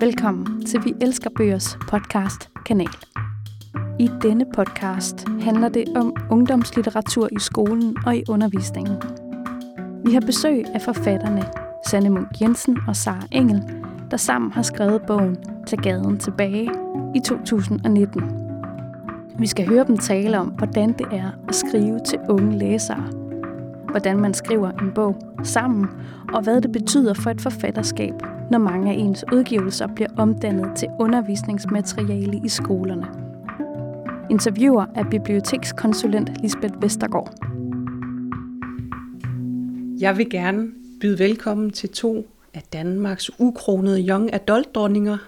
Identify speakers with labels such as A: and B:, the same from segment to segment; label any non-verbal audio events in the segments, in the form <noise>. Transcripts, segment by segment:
A: Velkommen til Vi Elsker Bøgers podcast kanal. I denne podcast handler det om ungdomslitteratur i skolen og i undervisningen. Vi har besøg af forfatterne Sanne Munk Jensen og Sara Engel, der sammen har skrevet bogen Til gaden tilbage i 2019. Vi skal høre dem tale om, hvordan det er at skrive til unge læsere. Hvordan man skriver en bog sammen, og hvad det betyder for et forfatterskab, når mange af ens udgivelser bliver omdannet til undervisningsmateriale i skolerne. Interviewer af bibliotekskonsulent Lisbeth Vestergaard.
B: Jeg vil gerne byde velkommen til to af Danmarks ukronede young adult dronninger,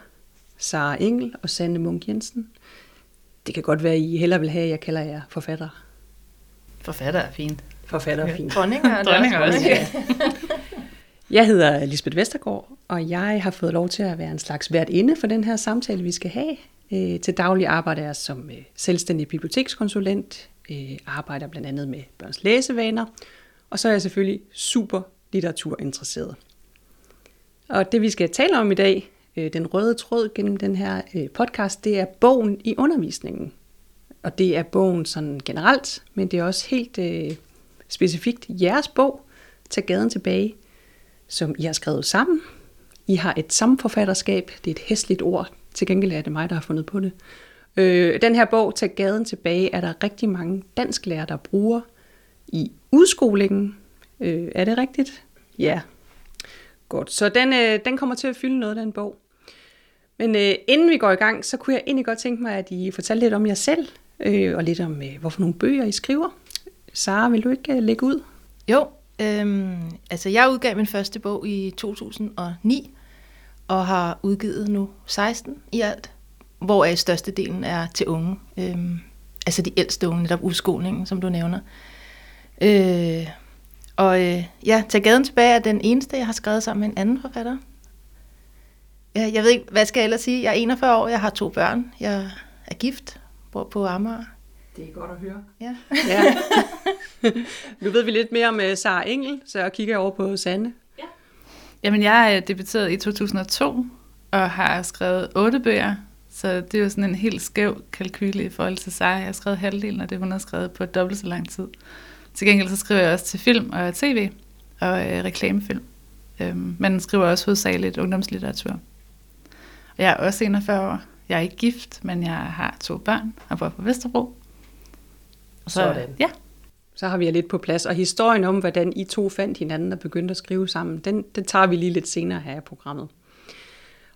B: Sara Engel og Sanne Munk Jensen. Det kan godt være, at I hellere vil have, at jeg kalder jer forfatter.
C: Forfatter er fint.
B: Forfatter er fint.
C: Dronninger er
D: Dronninger
C: også.
D: også, <laughs>
C: Ja.
B: Jeg hedder Lisbeth Vestergaard, og jeg har fået lov til at være en slags vært inde for den her samtale, vi skal have. Øh, Til daglig arbejder jeg som øh, selvstændig bibliotekskonsulent, øh, arbejder blandt andet med børns læsevaner, og så er jeg selvfølgelig super litteraturinteresseret. Og det vi skal tale om i dag, øh, den røde tråd gennem den her øh, podcast, det er bogen i undervisningen. Og det er bogen sådan generelt, men det er også helt øh, specifikt jeres bog, Tag gaden tilbage, som I har skrevet sammen. I har et samforfatterskab, det er et hæsligt ord, til gengæld er det mig, der har fundet på det. Øh, den her bog, Tag gaden tilbage, er der rigtig mange dansklærer, der bruger i udskolingen. Øh, er det rigtigt? Ja. Godt, så den, øh, den kommer til at fylde noget, den bog. Men øh, inden vi går i gang, så kunne jeg egentlig godt tænke mig, at I fortalte lidt om jer selv, øh, og lidt om, øh, hvorfor nogle bøger I skriver. Sara, vil du ikke øh, lægge ud?
C: Jo, øhm, altså jeg udgav min første bog i 2009, og har udgivet nu 16 i alt, hvoraf størstedelen er til unge. Øhm, altså de ældste unge, netop udskolingen, som du nævner. Øh, og øh, ja, Tag gaden tilbage er den eneste, jeg har skrevet sammen med en anden forfatter. Ja, jeg ved ikke, hvad skal jeg ellers sige? Jeg er 41 år, jeg har to børn, jeg er gift, bor på Amager.
B: Det er godt at høre.
C: Ja.
B: Ja. <laughs> nu ved vi lidt mere om uh, Sara Engel, så jeg kigger over på Sanne.
D: Jamen, jeg er debuteret i 2002 og har skrevet otte bøger, så det er jo sådan en helt skæv kalkyle i forhold til sig. Jeg har skrevet halvdelen af det, hun har skrevet på dobbelt så lang tid. Til gengæld så skriver jeg også til film og tv og øh, reklamefilm, øhm, men skriver også hovedsageligt ungdomslitteratur. Og jeg er også 41 år. Jeg er ikke gift, men jeg har to børn og bor på Vesterbro. Så,
B: Sådan.
D: Ja,
B: Så har vi jer lidt på plads. Og historien om, hvordan I to fandt hinanden og begyndte at skrive sammen, den, den tager vi lige lidt senere her i programmet.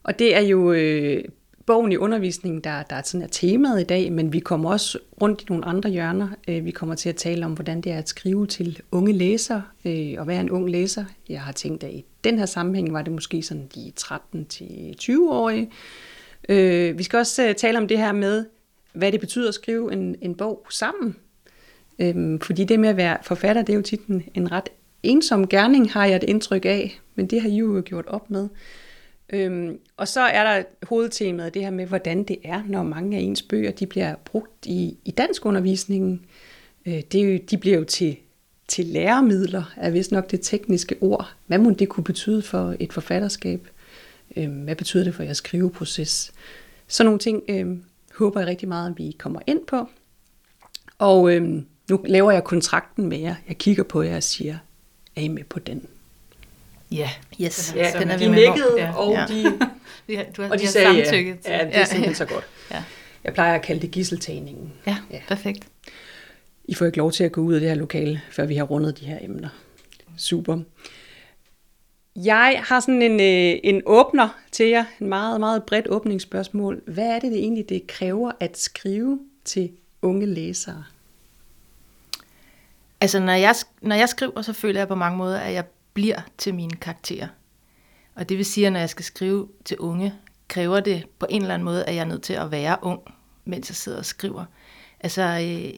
B: Og det er jo øh, bogen i undervisningen, der, der sådan er temaet i dag, men vi kommer også rundt i nogle andre hjørner. Øh, vi kommer til at tale om, hvordan det er at skrive til unge læsere, øh, og være en ung læser. Jeg har tænkt, at i den her sammenhæng var det måske sådan de 13-20-årige. Øh, vi skal også øh, tale om det her med, hvad det betyder at skrive en, en bog sammen. Øhm, fordi det med at være forfatter, det er jo tit en, en ret ensom gerning, har jeg et indtryk af, men det har I jo gjort op med. Øhm, og så er der hovedtemaet, det her med, hvordan det er, når mange af ens bøger de bliver brugt i, i dansk undervisningen. Øh, det er jo, de bliver jo til, til læremidler, er vist nok det tekniske ord. Hvad må det kunne betyde for et forfatterskab? Øhm, hvad betyder det for jeres skriveproces? Sådan nogle ting øhm, håber jeg rigtig meget, at vi kommer ind på. Og øhm, nu laver jeg kontrakten med jer. Jeg kigger på jer og siger, er I med på den?
C: Ja, yes,
D: Ja,
C: den er vi
B: de
C: med
B: nikkede,
C: på.
D: Ja.
B: og
C: Ja.
B: de, <laughs>
D: har, du har,
B: og de
D: har
B: sagde
D: samtykket
B: ja.
D: til-
B: ja, det er simpelthen så godt. <laughs>
D: Ja.
B: Jeg plejer at kalde det gisseltagningen.
D: Ja,
B: Ja.
D: ja, perfekt.
B: I får ikke lov til at gå ud af det her lokale, før vi har rundet de her emner. Super. Jeg har sådan en, øh, en åbner til jer, en meget, meget bredt åbningsspørgsmål. Hvad er det, det egentlig, det kræver at skrive til unge læsere?
C: Altså, når jeg, når jeg skriver, så føler jeg på mange måder, at jeg bliver til mine karakterer. Og det vil sige, at når jeg skal skrive til unge, kræver det på en eller anden måde, at jeg er nødt til at være ung, mens jeg sidder og skriver. Altså, øh,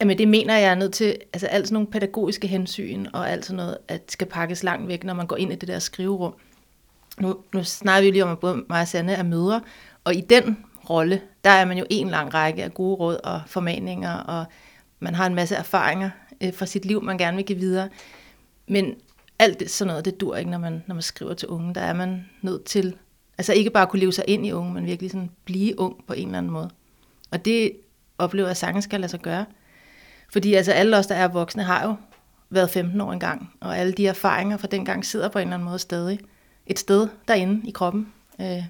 C: jamen det mener jeg, jeg er nødt til, altså alt sådan nogle pædagogiske hensyn og alt sådan noget, at skal pakkes langt væk, når man går ind i det der skriverum. Nu, nu snakker vi jo lige om, at både mig og Sanne er mødre, og i den rolle, der er man jo en lang række af gode råd og formaninger, og man har en masse erfaringer øh, fra sit liv, man gerne vil give videre. Men alt det, sådan noget, det dur ikke, når man, når man skriver til unge. Der er man nødt til Altså ikke bare kunne leve sig ind i unge, men virkelig sådan blive ung på en eller anden måde. Og det oplever jeg, sangen skal lade sig gøre. Fordi altså alle os, der er voksne, har jo været 15 år engang, og alle de erfaringer fra dengang sidder på en eller anden måde stadig et sted derinde i kroppen. Øh,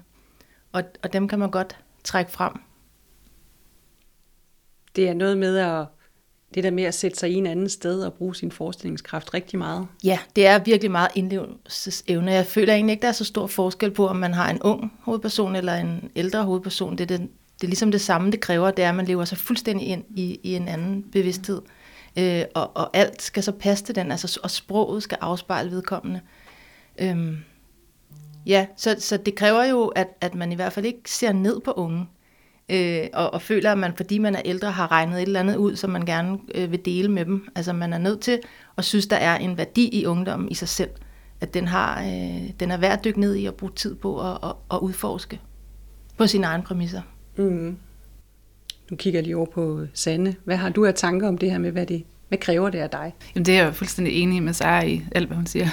C: og, og dem kan man godt trække frem.
B: Det er noget med at det der med at sætte sig i en anden sted og bruge sin forestillingskraft rigtig meget.
C: Ja, det er virkelig meget indlevelsesevne. Jeg føler egentlig ikke, der er så stor forskel på, om man har en ung hovedperson eller en ældre hovedperson. Det er, det, det er ligesom det samme, det kræver, det er, at man lever sig fuldstændig ind i, i en anden bevidsthed. Øh, og, og alt skal så passe til den, altså, og sproget skal afspejle vedkommende. Øhm, ja, så, så det kræver jo, at, at man i hvert fald ikke ser ned på unge øh, og, og føler, at man, fordi man er ældre, har regnet et eller andet ud, som man gerne øh, vil dele med dem. Altså man er nødt til at synes, der er en værdi i ungdommen i sig selv. At den, har, øh, den er værd at dykke ned i og bruge tid på at, at, at udforske på sine egne præmisser.
B: Mm. Nu kigger jeg lige over på Sanne. Hvad har du af tanker om det her med, hvad det hvad kræver det af dig?
D: Jamen det er jeg fuldstændig enig med Sara i, alt hvad hun siger.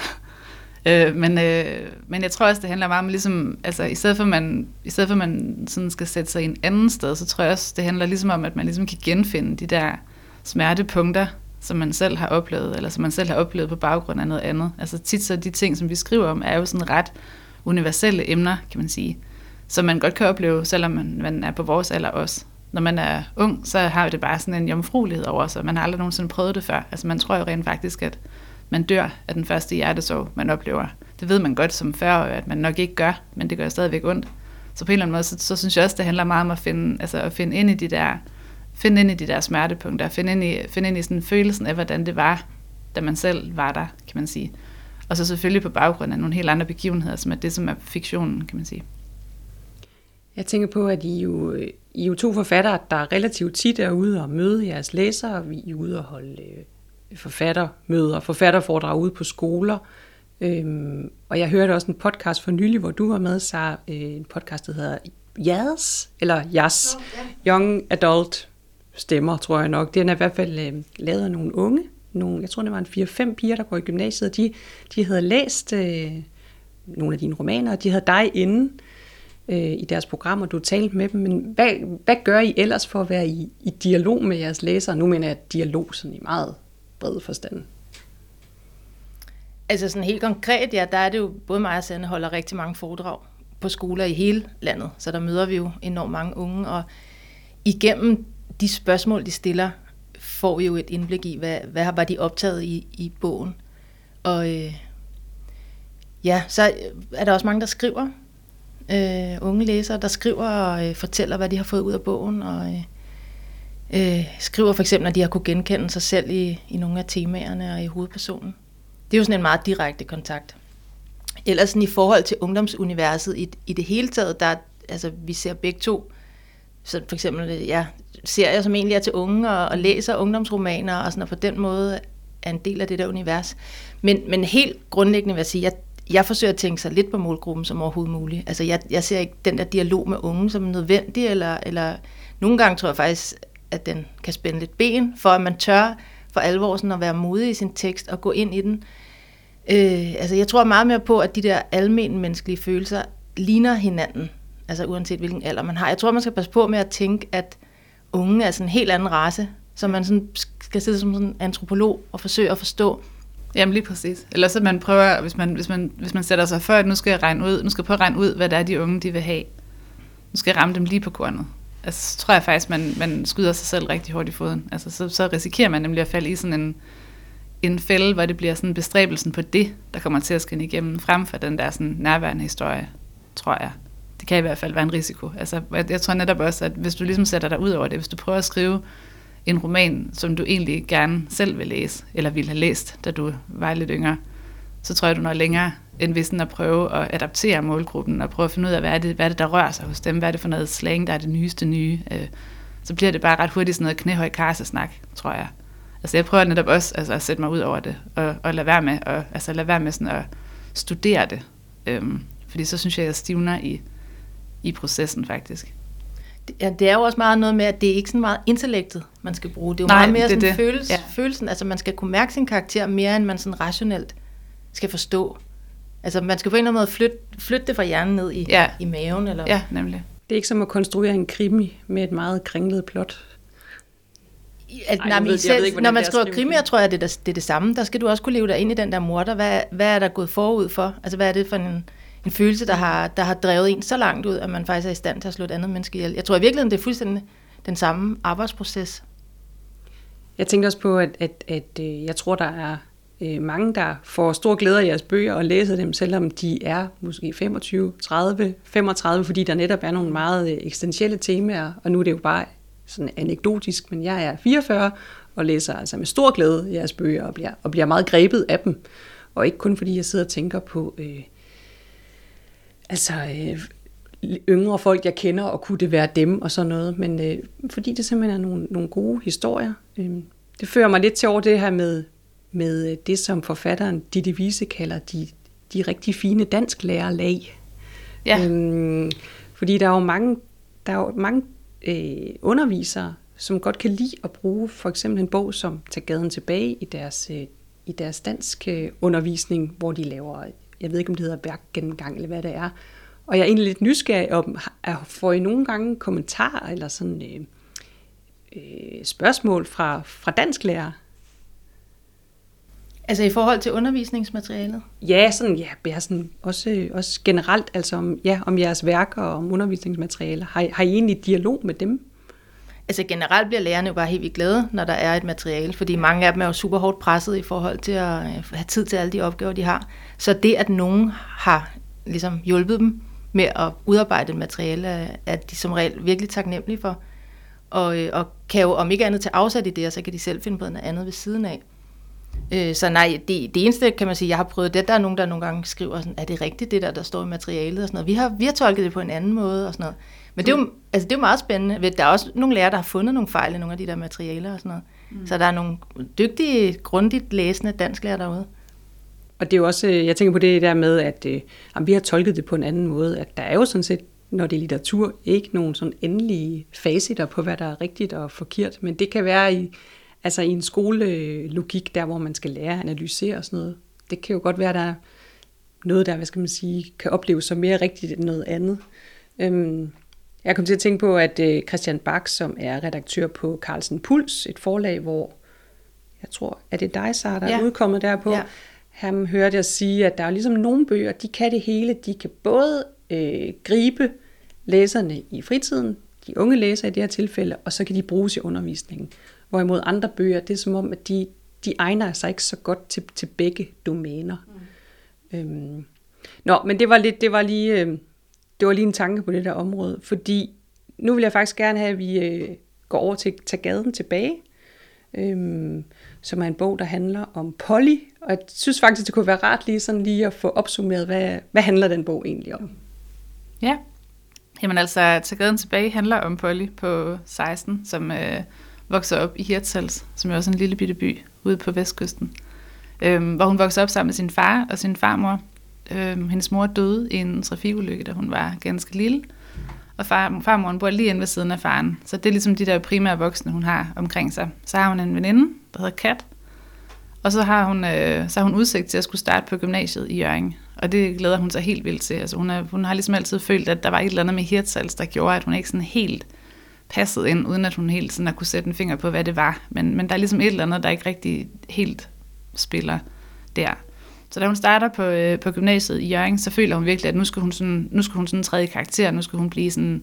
D: Øh, men, øh, men jeg tror også, det handler meget om, ligesom, altså, i stedet for, man, i stedet for, man sådan skal sætte sig i en anden sted, så tror jeg også, det handler ligesom om, at man ligesom kan genfinde de der smertepunkter, som man selv har oplevet, eller som man selv har oplevet på baggrund af noget andet. Altså tit så de ting, som vi skriver om, er jo sådan ret universelle emner, kan man sige, som man godt kan opleve, selvom man, man er på vores alder også. Når man er ung, så har det bare sådan en jomfruelighed over sig. Man har aldrig nogensinde prøvet det før. Altså man tror jo rent faktisk, at man dør af den første hjertesorg, man oplever. Det ved man godt som 40 at man nok ikke gør, men det gør stadigvæk ondt. Så på en eller anden måde, så, så synes jeg også, det handler meget om at finde, altså at finde ind i de der, finde ind i de der smertepunkter, finde ind i, finde ind i sådan følelsen af, hvordan det var, da man selv var der, kan man sige. Og så selvfølgelig på baggrund af nogle helt andre begivenheder, som er det, som er fiktionen, kan man sige.
B: Jeg tænker på, at I jo, I jo to forfattere, der relativt tit er ude og møde jeres læsere. Vi er ude og holde øh, forfattermøder, forfatterforedrag ude på skoler. Øhm, og jeg hørte også en podcast for nylig, hvor du var med, så øh, en podcast, der hedder Jazz, eller Jazz, Young Adult Stemmer, tror jeg nok. Den er i hvert fald øh, lavet af nogle unge, nogle, jeg tror det var en 4-5 piger, der går i gymnasiet, de, de havde læst øh, nogle af dine romaner, og de havde dig inde øh, i deres program, og du talte med dem. Men hvad, hvad gør I ellers for at være i, i dialog med jeres læsere? Nu mener jeg dialog sådan i meget bred forstand.
C: Altså sådan helt konkret, ja, der er det jo, både mig og Sande holder rigtig mange foredrag på skoler i hele landet, så der møder vi jo enormt mange unge, og igennem de spørgsmål, de stiller, får vi jo et indblik i, hvad, hvad var de optaget i, i bogen. Og øh, ja, så er der også mange, der skriver, øh, unge læsere, der skriver og øh, fortæller, hvad de har fået ud af bogen, og øh, øh, skriver for eksempel, at de har kunne genkende sig selv i, i nogle af temaerne og i hovedpersonen. Det er jo sådan en meget direkte kontakt. Ellers sådan i forhold til ungdomsuniverset i, i det hele taget, der, altså, vi ser begge to, så for eksempel ja, serier, som egentlig er til unge, og, og læser ungdomsromaner, og, sådan, og på den måde er en del af det der univers. Men, men helt grundlæggende vil jeg sige, jeg, jeg forsøger at tænke så lidt på målgruppen som overhovedet muligt. Altså jeg, jeg ser ikke den der dialog med unge som nødvendig, eller, eller nogle gange tror jeg faktisk, at den kan spænde lidt ben, for at man tør for alvor sådan at være modig i sin tekst og gå ind i den. Øh, altså jeg tror meget mere på, at de der almen menneskelige følelser ligner hinanden, altså uanset hvilken alder man har. Jeg tror, man skal passe på med at tænke, at unge er sådan en helt anden race, som man sådan skal sidde som sådan en antropolog og forsøge at forstå.
D: Jamen lige præcis. Eller så man prøver, hvis man, hvis man, hvis man sætter sig for, at nu skal jeg regne ud, nu skal jeg prøve at regne ud, hvad det er, de unge de vil have. Nu skal jeg ramme dem lige på kornet altså, så tror jeg faktisk, man, man skyder sig selv rigtig hårdt i foden. Altså, så, så risikerer man nemlig at falde i sådan en, en fælde, hvor det bliver sådan bestræbelsen på det, der kommer til at skinne igennem, frem for den der sådan nærværende historie, tror jeg. Det kan i hvert fald være en risiko. Altså, jeg, jeg tror netop også, at hvis du ligesom sætter dig ud over det, hvis du prøver at skrive en roman, som du egentlig gerne selv vil læse, eller ville have læst, da du var lidt yngre, så tror jeg, du når længere end hvis at prøve at adaptere målgruppen, og prøve at finde ud af, hvad er, det, hvad er det, der rører sig hos dem, hvad er det for noget slang, der er det nyeste nye. Øh, så bliver det bare ret hurtigt sådan noget knæhøj karsesnak, tror jeg. Altså jeg prøver netop også altså, at sætte mig ud over det, og, og lade være med, og, altså lade være med sådan at studere det. Øhm, fordi så synes jeg, jeg stivner i, i processen faktisk.
C: Ja, det er jo også meget noget med, at det er ikke sådan meget intellektet, man skal bruge. Det er jo Nej, meget mere det, sådan det. Følelse, ja. følelsen, altså man skal kunne mærke sin karakter mere, end man sådan rationelt skal forstå Altså man skal på en eller anden måde flytte, flytte det fra hjernen ned i,
D: Ja.
C: i maven. Eller,
D: Ja, nemlig.
B: Det er ikke som at konstruere en krimi med et meget kringlet plot.
C: At,
B: Ej,
C: nej,
B: jeg
C: men
B: ved-
C: selv,
B: ikke,
C: når man
B: er
C: skriver
B: skrive
C: krimier, tror jeg, det er, det er det samme. Der skal du også kunne leve dig ind i den der morder. Hvad, hvad er der gået forud for? Altså, hvad er det for en, en følelse, der har, der har drevet en så langt ud, at man faktisk er i stand til at slå et andet menneske ihjel? Jeg tror i virkeligheden, det er fuldstændig den samme arbejdsproces.
B: Jeg tænkte også på, at, at, at øh, jeg tror, der er øh, mange, der får stor glæde af jeres bøger og læser dem, selvom de er måske 25, 30, 35, fordi der netop er nogle meget øh, eksistentielle temaer, og nu er det jo bare sådan anekdotisk, men jeg er 44 og læser altså med stor glæde jeres bøger og bliver, og bliver meget grebet af dem. Og ikke kun fordi jeg sidder og tænker på øh, altså øh, yngre folk, jeg kender, og kunne det være dem og sådan noget, men øh, fordi det simpelthen er nogle, nogle gode historier. Øh, det fører mig lidt til over det her med, med øh, det, som forfatteren Ditte Wiese kalder de, de rigtig fine dansklærerlag.
D: Ja.
B: Øhm, fordi der er jo mange, der er jo mange øh, undervisere, som godt kan lide at bruge for eksempel en bog som Tag gaden tilbage i deres, øh, i deres dansk øh, undervisning, hvor de laver, jeg ved ikke om det hedder værkgennemgang eller hvad det er. Og jeg er egentlig lidt nysgerrig om, har- får I nogle gange kommentarer eller sådan øh, øh, spørgsmål fra, fra dansklærere?
C: Altså i forhold til undervisningsmaterialet.
B: Ja, sådan, ja, ja sådan, også, også generelt, altså om, ja, om jeres værker og om undervisningsmaterialer. Har, har I egentlig dialog med dem?
C: Altså generelt bliver lærerne jo bare helt vildt glade, når der er et materiale, fordi mange af dem er jo super hårdt presset i forhold til at øh, have tid til alle de opgaver, de har. Så det, at nogen har ligesom hjulpet dem med at udarbejde et materiale, er- de som regel virkelig taknemmelige for. Og, øh, og kan jo om ikke andet til afsat i det, og så kan de selv finde på noget andet ved siden af. Øh, Så nej, det, det eneste, kan man sige, jeg har prøvet det, der er nogen, der nogle gange skriver sådan, er det rigtigt, det der, der står i materialet og sådan noget. Vi har, vi har tolket det på en anden måde og sådan noget. Men det er, jo, altså, det er jo meget spændende. Der er også nogle lærere, der har fundet nogle fejl i nogle af de der materialer og sådan noget. Mm. Så der er nogle dygtige, grundigt læsende dansklærer derude.
B: Og det er jo også, øh, jeg tænker på det der med, at øh, vi har tolket det på en anden måde, at der er jo sådan set, når det er litteratur, ikke nogen sådan endelige facitter på, hvad der er rigtigt og forkert, men det kan være i, altså i en skolelogik, der hvor man skal lære at analysere og sådan noget. Det kan jo godt være, der er noget, der, hvad skal man sige, kan opleves som mere rigtigt end noget andet. Øhm, jeg kom til at tænke på, at øh, Christian Bak, som er redaktør på Carlsen Puls, et forlag, hvor jeg tror, er det dig, Sara, der. Ja. er udkommet derpå?
C: Ja.
B: Han hørte jeg sige, at der er ligesom nogle bøger, de kan det hele. De kan både øh, gribe læserne i fritiden, de unge læsere i det her tilfælde, og så kan de bruges i undervisningen. Hvorimod andre bøger, det er som om, at de, de egner sig ikke så godt til, til begge domæner. Mm. Øhm. Nå, men det var, lidt, det, var lige, øh, det var lige en tanke på det der område, fordi nu vil jeg faktisk gerne have, at vi øh, går over til Tag gaden tilbage, øhm, som er en bog, der handler om Polly, og jeg synes faktisk, det kunne være rart lige sådan lige at få opsummeret, hvad, hvad handler den bog egentlig om?
D: Ja. Jamen altså, Tag gaden tilbage handler om Polly på 16, som øh, vokser op i Hirtshals, som er også en lille bitte by ude på vestkysten. Øhm, hvor hun vokser op sammen med sin far og sin farmor. Øhm, hendes mor døde i en trafikulykke, da hun var ganske lille. Og far, farmoren bor lige inde ved siden af faren. Så det er ligesom de der primære voksne, hun har omkring sig. Så har hun en veninde, der hedder Kat. Og så har hun, øh, så har hun udsigt til at skulle starte på gymnasiet i Jørgen. Og det glæder hun sig helt vildt til. Altså hun, er, hun har ligesom altid følt, at der var et eller andet med Hirtshals, der gjorde, at hun ikke sådan helt passede ind, uden at hun helt sådan har kunne sætte en finger på, hvad det var. Men, men der er ligesom et eller andet, der ikke rigtig helt spiller der. Så da hun starter på, øh, på gymnasiet i Jørgen, så føler hun virkelig, at nu skal hun sådan, nu skal hun sådan træde i karakter, nu skal hun blive sådan,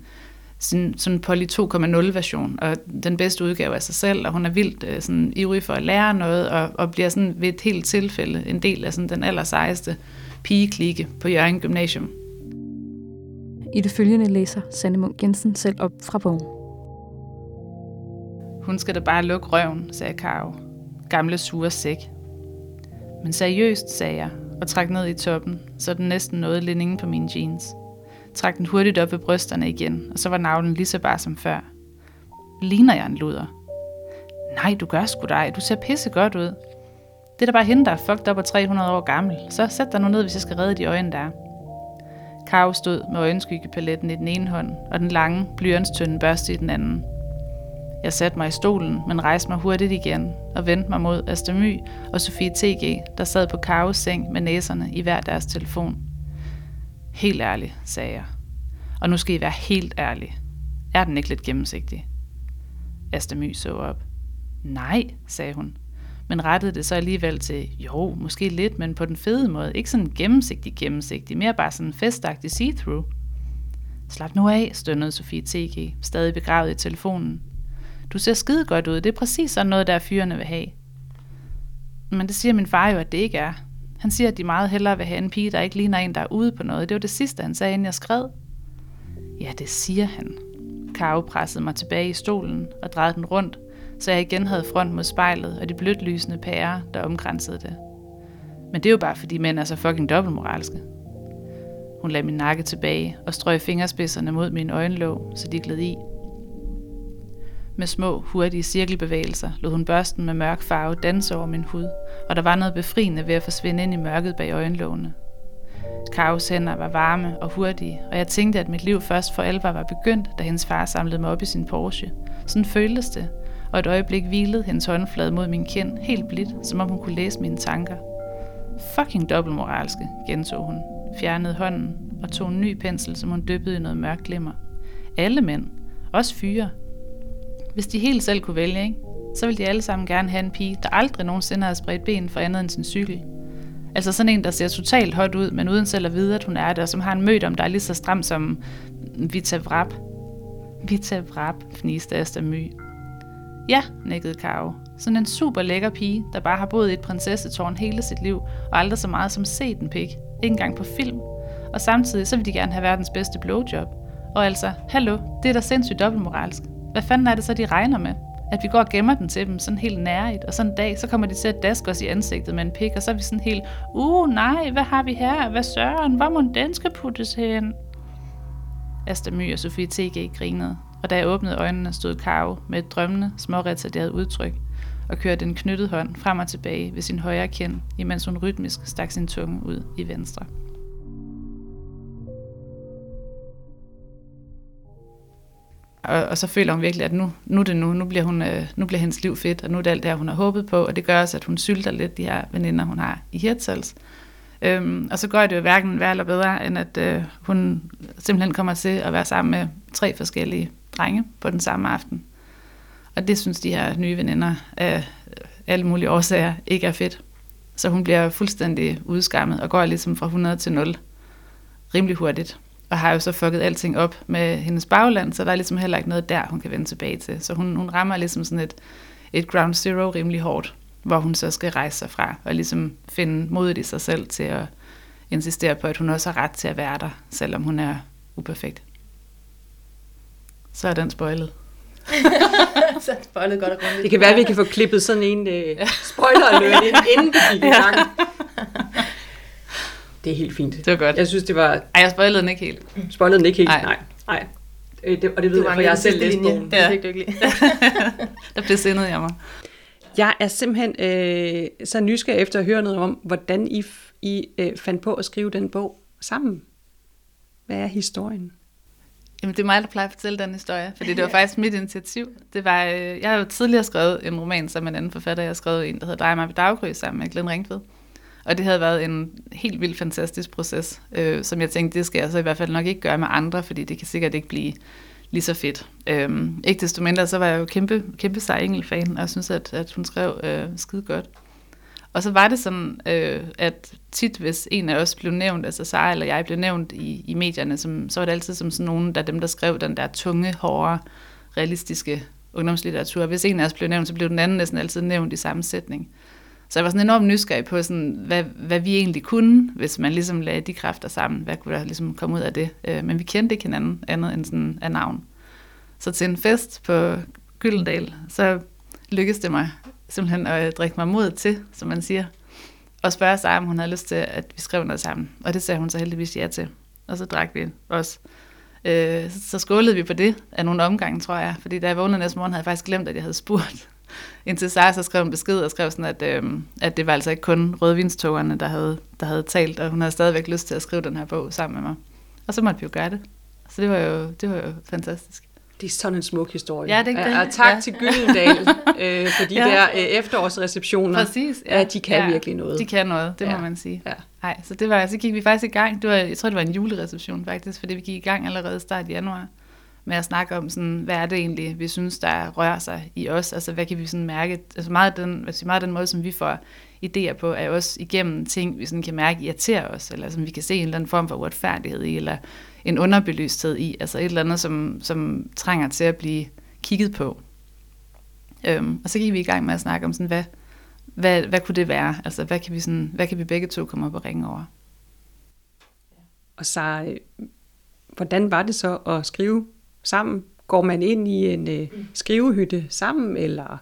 D: sin sådan Polly 2.0 version, og den bedste udgave af sig selv, og hun er vildt øh, sådan, ivrig for at lære noget, og, og bliver sådan ved et helt tilfælde en del af sådan, den allersejeste pigeklikke på Jørgen Gymnasium.
A: I det følgende læser Sanne Munk Jensen selv op fra bogen.
D: Hun skal da bare lukke røven, sagde Karo. Gamle sure sæk. Men seriøst, sagde jeg, og trak ned i toppen, så den næsten nåede linningen på mine jeans. Trak den hurtigt op ved brysterne igen, og så var navlen lige så bare som før. Ligner jeg en luder? Nej, du gør sgu dig. Du ser pisse godt ud. Det er da bare hende, der er fucked op og 300 år gammel. Så sæt dig nu ned, hvis jeg skal redde de øjne der. Karo stod med øjenskyggepaletten i den ene hånd, og den lange, blyantstynde børste i den anden. Jeg satte mig i stolen, men rejste mig hurtigt igen og vendte mig mod Astammy og Sofie TG, der sad på Karos seng med næserne i hver deres telefon. Helt ærlig, sagde jeg. Og nu skal I være helt ærlig. Er den ikke lidt gennemsigtig? Astammy så op. Nej, sagde hun, men rettede det så alligevel til, jo, måske lidt, men på den fede måde. Ikke sådan gennemsigtig gennemsigtig, mere bare sådan festagtig see-through. Slap nu af, stønnede Sofie TG, stadig begravet i telefonen. Du ser skide godt ud, det er præcis sådan noget, der fyrene vil have. Men det siger min far jo, at det ikke er. Han siger, at de meget hellere vil have en pige, der ikke ligner en, der er ude på noget. Det var det sidste, han sagde, inden jeg skred. Ja, det siger han. Karo pressede mig tilbage i stolen og drejede den rundt, så jeg igen havde front mod spejlet og de blødt lysende pærer, der omkransede det. Men det er jo bare, fordi mænd er så fucking dobbeltmoralske. Hun lagde min nakke tilbage og strøg fingerspidserne mod mine øjenlåg, så de gled i. Med små, hurtige cirkelbevægelser lod hun børsten med mørk farve danse over min hud, og der var noget befriende ved at forsvinde ind i mørket bag øjenlågene. Karos hænder var varme og hurtige, og jeg tænkte, at mit liv først for alvor var begyndt, da hendes far samlede mig op i sin Porsche. Sådan føltes det, og et øjeblik hvilede hendes håndflade mod min kind, helt blidt, som om hun kunne læse mine tanker. Fucking dobbeltmoralske, gentog hun, fjernede hånden og tog en ny pensel, som hun dyppede i noget mørkt glimmer. Alle mænd, også fyre. Hvis de helt selv kunne vælge, ikke? så ville de alle sammen gerne have en pige, der aldrig nogensinde havde spredt ben for andet end sin cykel. Altså sådan en, der ser totalt hot ud, men uden selv at vide, at hun er der, som har en mødt om, der er lige så stram som Vita Vrap. Vita Vrap, fniste Asta My. Ja, nikkede Karo. Sådan en super lækker pige, der bare har boet i et prinsessetårn hele sit liv, og aldrig så meget som set en pik. Ikke engang på film. Og samtidig så vil de gerne have verdens bedste blowjob. Og altså, hallo, det er da sindssygt dobbeltmoralsk. Hvad fanden er det så, de regner med? At vi går og gemmer den til dem sådan helt nærigt, og sådan en dag, så kommer de til at daske os i ansigtet med en pik, og så er vi sådan helt, uh nej, hvad har vi her? Hvad søren? Hvor må den skal puttes hen? Asta My og Sofie T.G. grinede, og da jeg åbnede øjnene, stod Karo med et drømmende, småretarderet udtryk og kørte en knyttet hånd frem og tilbage ved sin højre kind, imens hun rytmisk stak sin tunge ud i venstre. Og, og så føler hun virkelig, at nu, nu er det nu, nu bliver, hun, øh, nu bliver hendes liv fedt, og nu er det alt det her, hun har håbet på, og det gør også, at hun sylter lidt de her veninder, hun har i Hirtshals. Øhm, og så gør det jo hverken værre eller bedre, end at øh, hun simpelthen kommer til at være sammen med tre forskellige drenge på den samme aften. Og det synes de her nye veninder af øh, alle mulige årsager ikke er fedt. Så hun bliver fuldstændig udskammet og går ligesom fra 100 til 0 rimelig hurtigt. Og har jo så fucket alting op med hendes bagland, så der er ligesom heller ikke noget der, hun kan vende tilbage til. Så hun, hun rammer ligesom sådan et, et ground zero rimelig hårdt, hvor hun så skal rejse sig fra og ligesom finde modet i sig selv til at insistere på, at hun også har ret til at være der, selvom hun er uperfekt. Så er den spoilet. <laughs>
C: så spoilet godt og grundigt.
B: Det kan være, at vi kan få klippet sådan en uh, spoiler alert ind, inden vi gik i gang. <laughs> Det er helt fint.
D: Det var godt.
B: Jeg synes, det var...
D: Ej, jeg spoilede den ikke helt.
B: Spoilede den ikke helt?
D: Nej.
B: Nej. Nej. Øh, Det, og det ved jeg, for jeg har selv læst bogen.
C: Det fik du ikke lige. <laughs>
D: Der blev sindet jeg mig.
B: Jeg er simpelthen øh, så nysgerrig efter at høre noget om, hvordan I, I øh, fandt på at skrive den bog sammen. Hvad er historien?
D: Jamen, det er mig, der plejer at fortælle den historie, fordi det var <laughs> faktisk mit initiativ. Det var, øh, jeg har jo tidligere skrevet en roman sammen med en anden forfatter. Jeg har skrevet en, der hedder Dig og mig ved daggry sammen med Glenn Ringtved. Og det havde været en helt vildt fantastisk proces, øh, som jeg tænkte, det skal jeg så i hvert fald nok ikke gøre med andre, fordi det kan sikkert ikke blive lige så fedt. Øhm, ikke desto mindre, så var jeg jo kæmpe, kæmpe sej Engel-fan, og jeg synes, at, at hun skrev øh, skide godt. Og så var det sådan, øh, at tit, hvis en af os blev nævnt, altså Sara eller jeg blev nævnt i, i medierne, som, så var det altid som sådan nogen, der dem, der skrev den der tunge, hårde, realistiske ungdomslitteratur. Hvis en af os blev nævnt, så blev den anden næsten altid nævnt i samme sætning. Så jeg var sådan enormt nysgerrig på, sådan, hvad, hvad vi egentlig kunne, hvis man ligesom lagde de kræfter sammen. Hvad kunne der ligesom komme ud af det? Øh, men vi kendte ikke hinanden andet end sådan af navn. Så til en fest på Gyldendal, så lykkedes det mig simpelthen at drikke mig mod til, som man siger, og spørge sig, om hun havde lyst til, at vi skrev noget sammen. Og det sagde hun så heldigvis ja til. Og så drak vi også. Øh, så skålede vi på det af nogle omgange, tror jeg. Fordi da jeg vågnede næste morgen, havde jeg faktisk glemt, at jeg havde spurgt. Indtil Sara så skrev en besked og skrev sådan, at, øh, at det var altså ikke kun rødvinstogerne, der havde, der havde talt, og hun havde stadigvæk lyst til at skrive den her bog sammen med mig. Og så måtte vi jo gøre det. Så det var jo, det var jo fantastisk.
B: Det er sådan en smuk historie.
C: Ja, det er det.
B: Og tak
C: Ja.
B: til Gyldendal <laughs> øh, for de
D: Ja.
B: der øh, efterårsreceptioner.
D: Præcis.
B: Ja, de kan virkelig noget.
D: De kan noget, det
B: Ja.
D: må man sige.
B: Ja.
D: Nej, så det var, så gik vi faktisk i gang. Det var, jeg tror, det var en julereception faktisk, fordi vi gik i gang allerede start i januar med at snakke om, sådan, hvad er det egentlig, vi synes, der rører sig i os? Altså, hvad kan vi sådan mærke? Altså, meget den, altså, meget den måde, som vi får idéer på, er også igennem ting, vi sådan kan mærke irriterer os, eller som vi kan se en eller anden form for uretfærdighed i, eller en underbelysthed i, altså et eller andet, som, som trænger til at blive kigget på. Øhm, og så gik vi i gang med at snakke om, sådan, hvad, hvad, hvad kunne det være? Altså, hvad kan vi, sådan, hvad kan vi begge to komme op og ringe over?
B: Og så, øh, hvordan var det så at skrive sammen? Går man ind i en øh, skrivehytte sammen, eller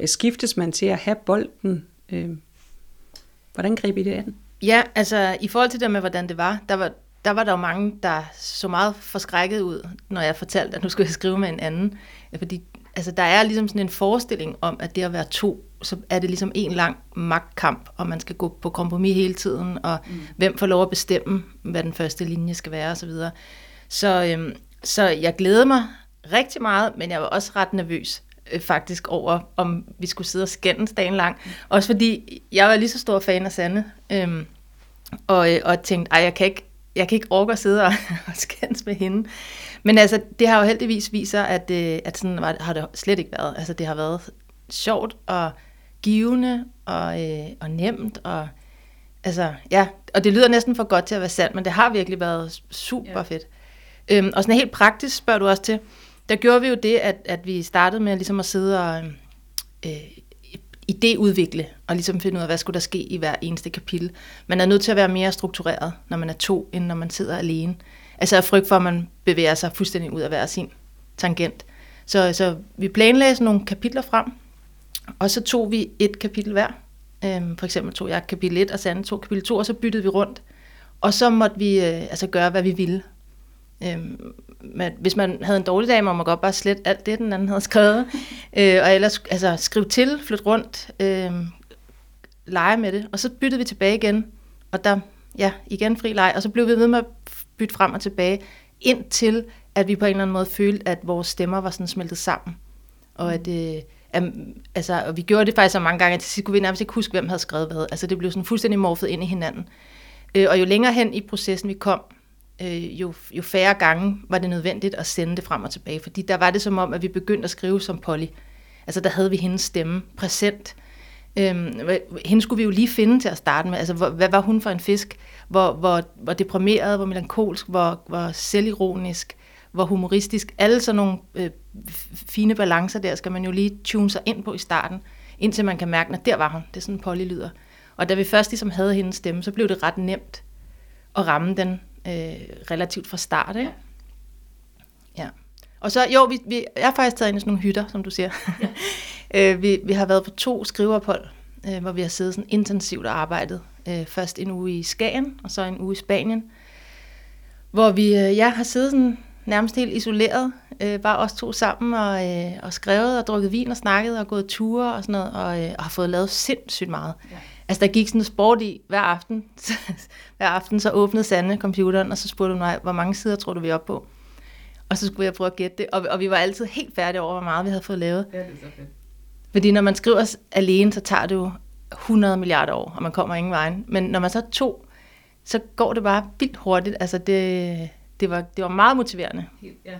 B: øh, skiftes man til at have bolden? Øh, hvordan greb I det an?
C: Ja, altså i forhold til det med, hvordan det var, der var, der var der jo mange, der så meget forskrækket ud, når jeg fortalte, at nu skulle jeg skrive med en anden. Fordi altså, der er ligesom sådan en forestilling om, at det at være to, så er det ligesom en lang magtkamp, og man skal gå på kompromis hele tiden, og mm. hvem får lov at bestemme, hvad den første linje skal være osv. Så, så, øhm, så jeg glæder mig rigtig meget, men jeg var også ret nervøs øh, faktisk over, om vi skulle sidde og skændes dagen lang. Også fordi jeg var lige så stor fan af Sanne, øhm, og, øh, og tænkte, ej, jeg kan ikke, jeg kan ikke orke at sidde og, <laughs> og skændes med hende. Men altså, det har jo heldigvis vist sig, at, øh, at sådan var, har det slet ikke været. Altså, det har været sjovt og givende og, øh, og nemt. Og, altså, ja, og det lyder næsten for godt til at være sandt, men det har virkelig været super ja. fedt. Øhm, og sådan helt praktisk spørger du også til, der gjorde vi jo det, at, at vi startede med ligesom at sidde og øhm, øh, idéudvikle, og ligesom finde ud af, hvad skulle der ske i hver eneste kapitel. Man er nødt til at være mere struktureret, når man er to, end når man sidder alene. Altså af frygt for, at man bevæger sig fuldstændig ud af hver sin tangent. Så, så vi planlagde sådan nogle kapitler frem, og så tog vi et kapitel hver. Øhm, for eksempel tog jeg kapitel 1, og Sande tog kapitel 2, og så byttede vi rundt. Og så måtte vi øh, altså gøre, hvad vi ville. Øhm, man, hvis man havde en dårlig dag, må man godt bare slette alt det, den anden havde skrevet. øh, og ellers altså, skrive til, flytte rundt, øh, lege med det. Og så byttede vi tilbage igen. Og der, ja, igen fri leg. Og så blev vi ved med at bytte frem og tilbage, indtil at vi på en eller anden måde følte, at vores stemmer var sådan smeltet sammen. Og at, øh, at, altså, og vi gjorde det faktisk så mange gange, at til sidst kunne vi nærmest ikke huske, hvem havde skrevet hvad. Altså det blev sådan fuldstændig morfet ind i hinanden. Øh, og jo længere hen i processen vi kom, øh, jo, jo færre gange var det nødvendigt at sende det frem og tilbage, fordi der var det som om, at vi begyndte at skrive som Polly. Altså der havde vi hendes stemme præsent. Øhm, hende skulle vi jo lige finde til at starte med. Altså, hvor, hvad var hun for en fisk? Hvor, hvor, hvor deprimeret, hvor melankolsk, hvor, hvor selvironisk, hvor humoristisk. Alle sådan nogle øh, fine balancer der skal man jo lige tune sig ind på i starten, indtil man kan mærke, at der var hun. Det er sådan, Polly lyder. Og da vi først ligesom havde hendes stemme, så blev det ret nemt at ramme den øh, relativt fra start. Ikke? Ja. Og så, jo, vi, vi, jeg har faktisk taget ind i sådan nogle hytter, som du siger. Ja. <laughs> øh, vi, vi har været på to skriveophold, øh, hvor vi har siddet sådan intensivt og arbejdet. Øh, først en uge i Skagen, og så en uge i Spanien. Hvor vi øh, ja, har siddet sådan nærmest helt isoleret, øh, bare os to sammen, og, øh, og skrevet og drukket vin og snakket og gået ture og sådan noget, og, øh, og har fået lavet sindssygt meget. Ja. Altså, der gik sådan sport i hver aften. <laughs> hver aften så åbnede Sande computeren, og så spurgte hun mig, hvor mange sider tror du, vi er oppe på? Og så skulle jeg prøve at gætte det. Og, og vi var altid helt færdige over, hvor meget vi havde fået lavet.
D: Ja, det er så fedt.
C: Fordi når man skriver alene, så tager det jo 100 milliarder år, og man kommer ingen vejen. Men når man så to, så går det bare vildt hurtigt. Altså, det, det, var, det var meget motiverende.
D: Helt, ja.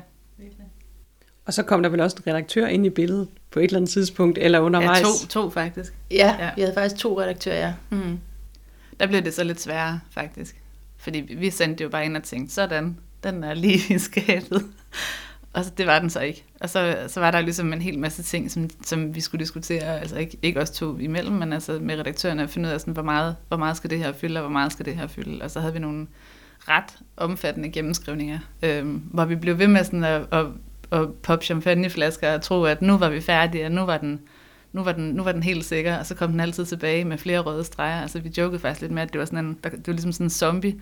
B: Og så kom der vel også en redaktør ind i billedet på et eller andet tidspunkt, eller undervejs.
D: Ja, to, to faktisk.
C: Ja,
D: Ja.
C: vi havde faktisk to redaktører, ja.
D: Mm. Der blev det så lidt sværere, faktisk. Fordi vi- sendte jo bare ind og tænkte, sådan, den er lige i skabet. <laughs> Og så, det var den så ikke. Og så, så var der ligesom en hel masse ting, som, som vi skulle diskutere, altså ikke, ikke os to imellem, men altså med redaktørerne at finde ud af, sådan, hvor, meget, hvor meget skal det her fylde, og hvor meget skal det her fylde. Og så havde vi nogle ret omfattende gennemskrivninger, øhm, hvor vi blev ved med sådan at, at, at poppe champagneflasker og tro, at nu var vi færdige, og nu var den nu var, den, nu var den helt sikker, og så kom den altid tilbage med flere røde streger. Altså, vi jokede faktisk lidt med, at det var, sådan en, der, det var ligesom sådan en zombie,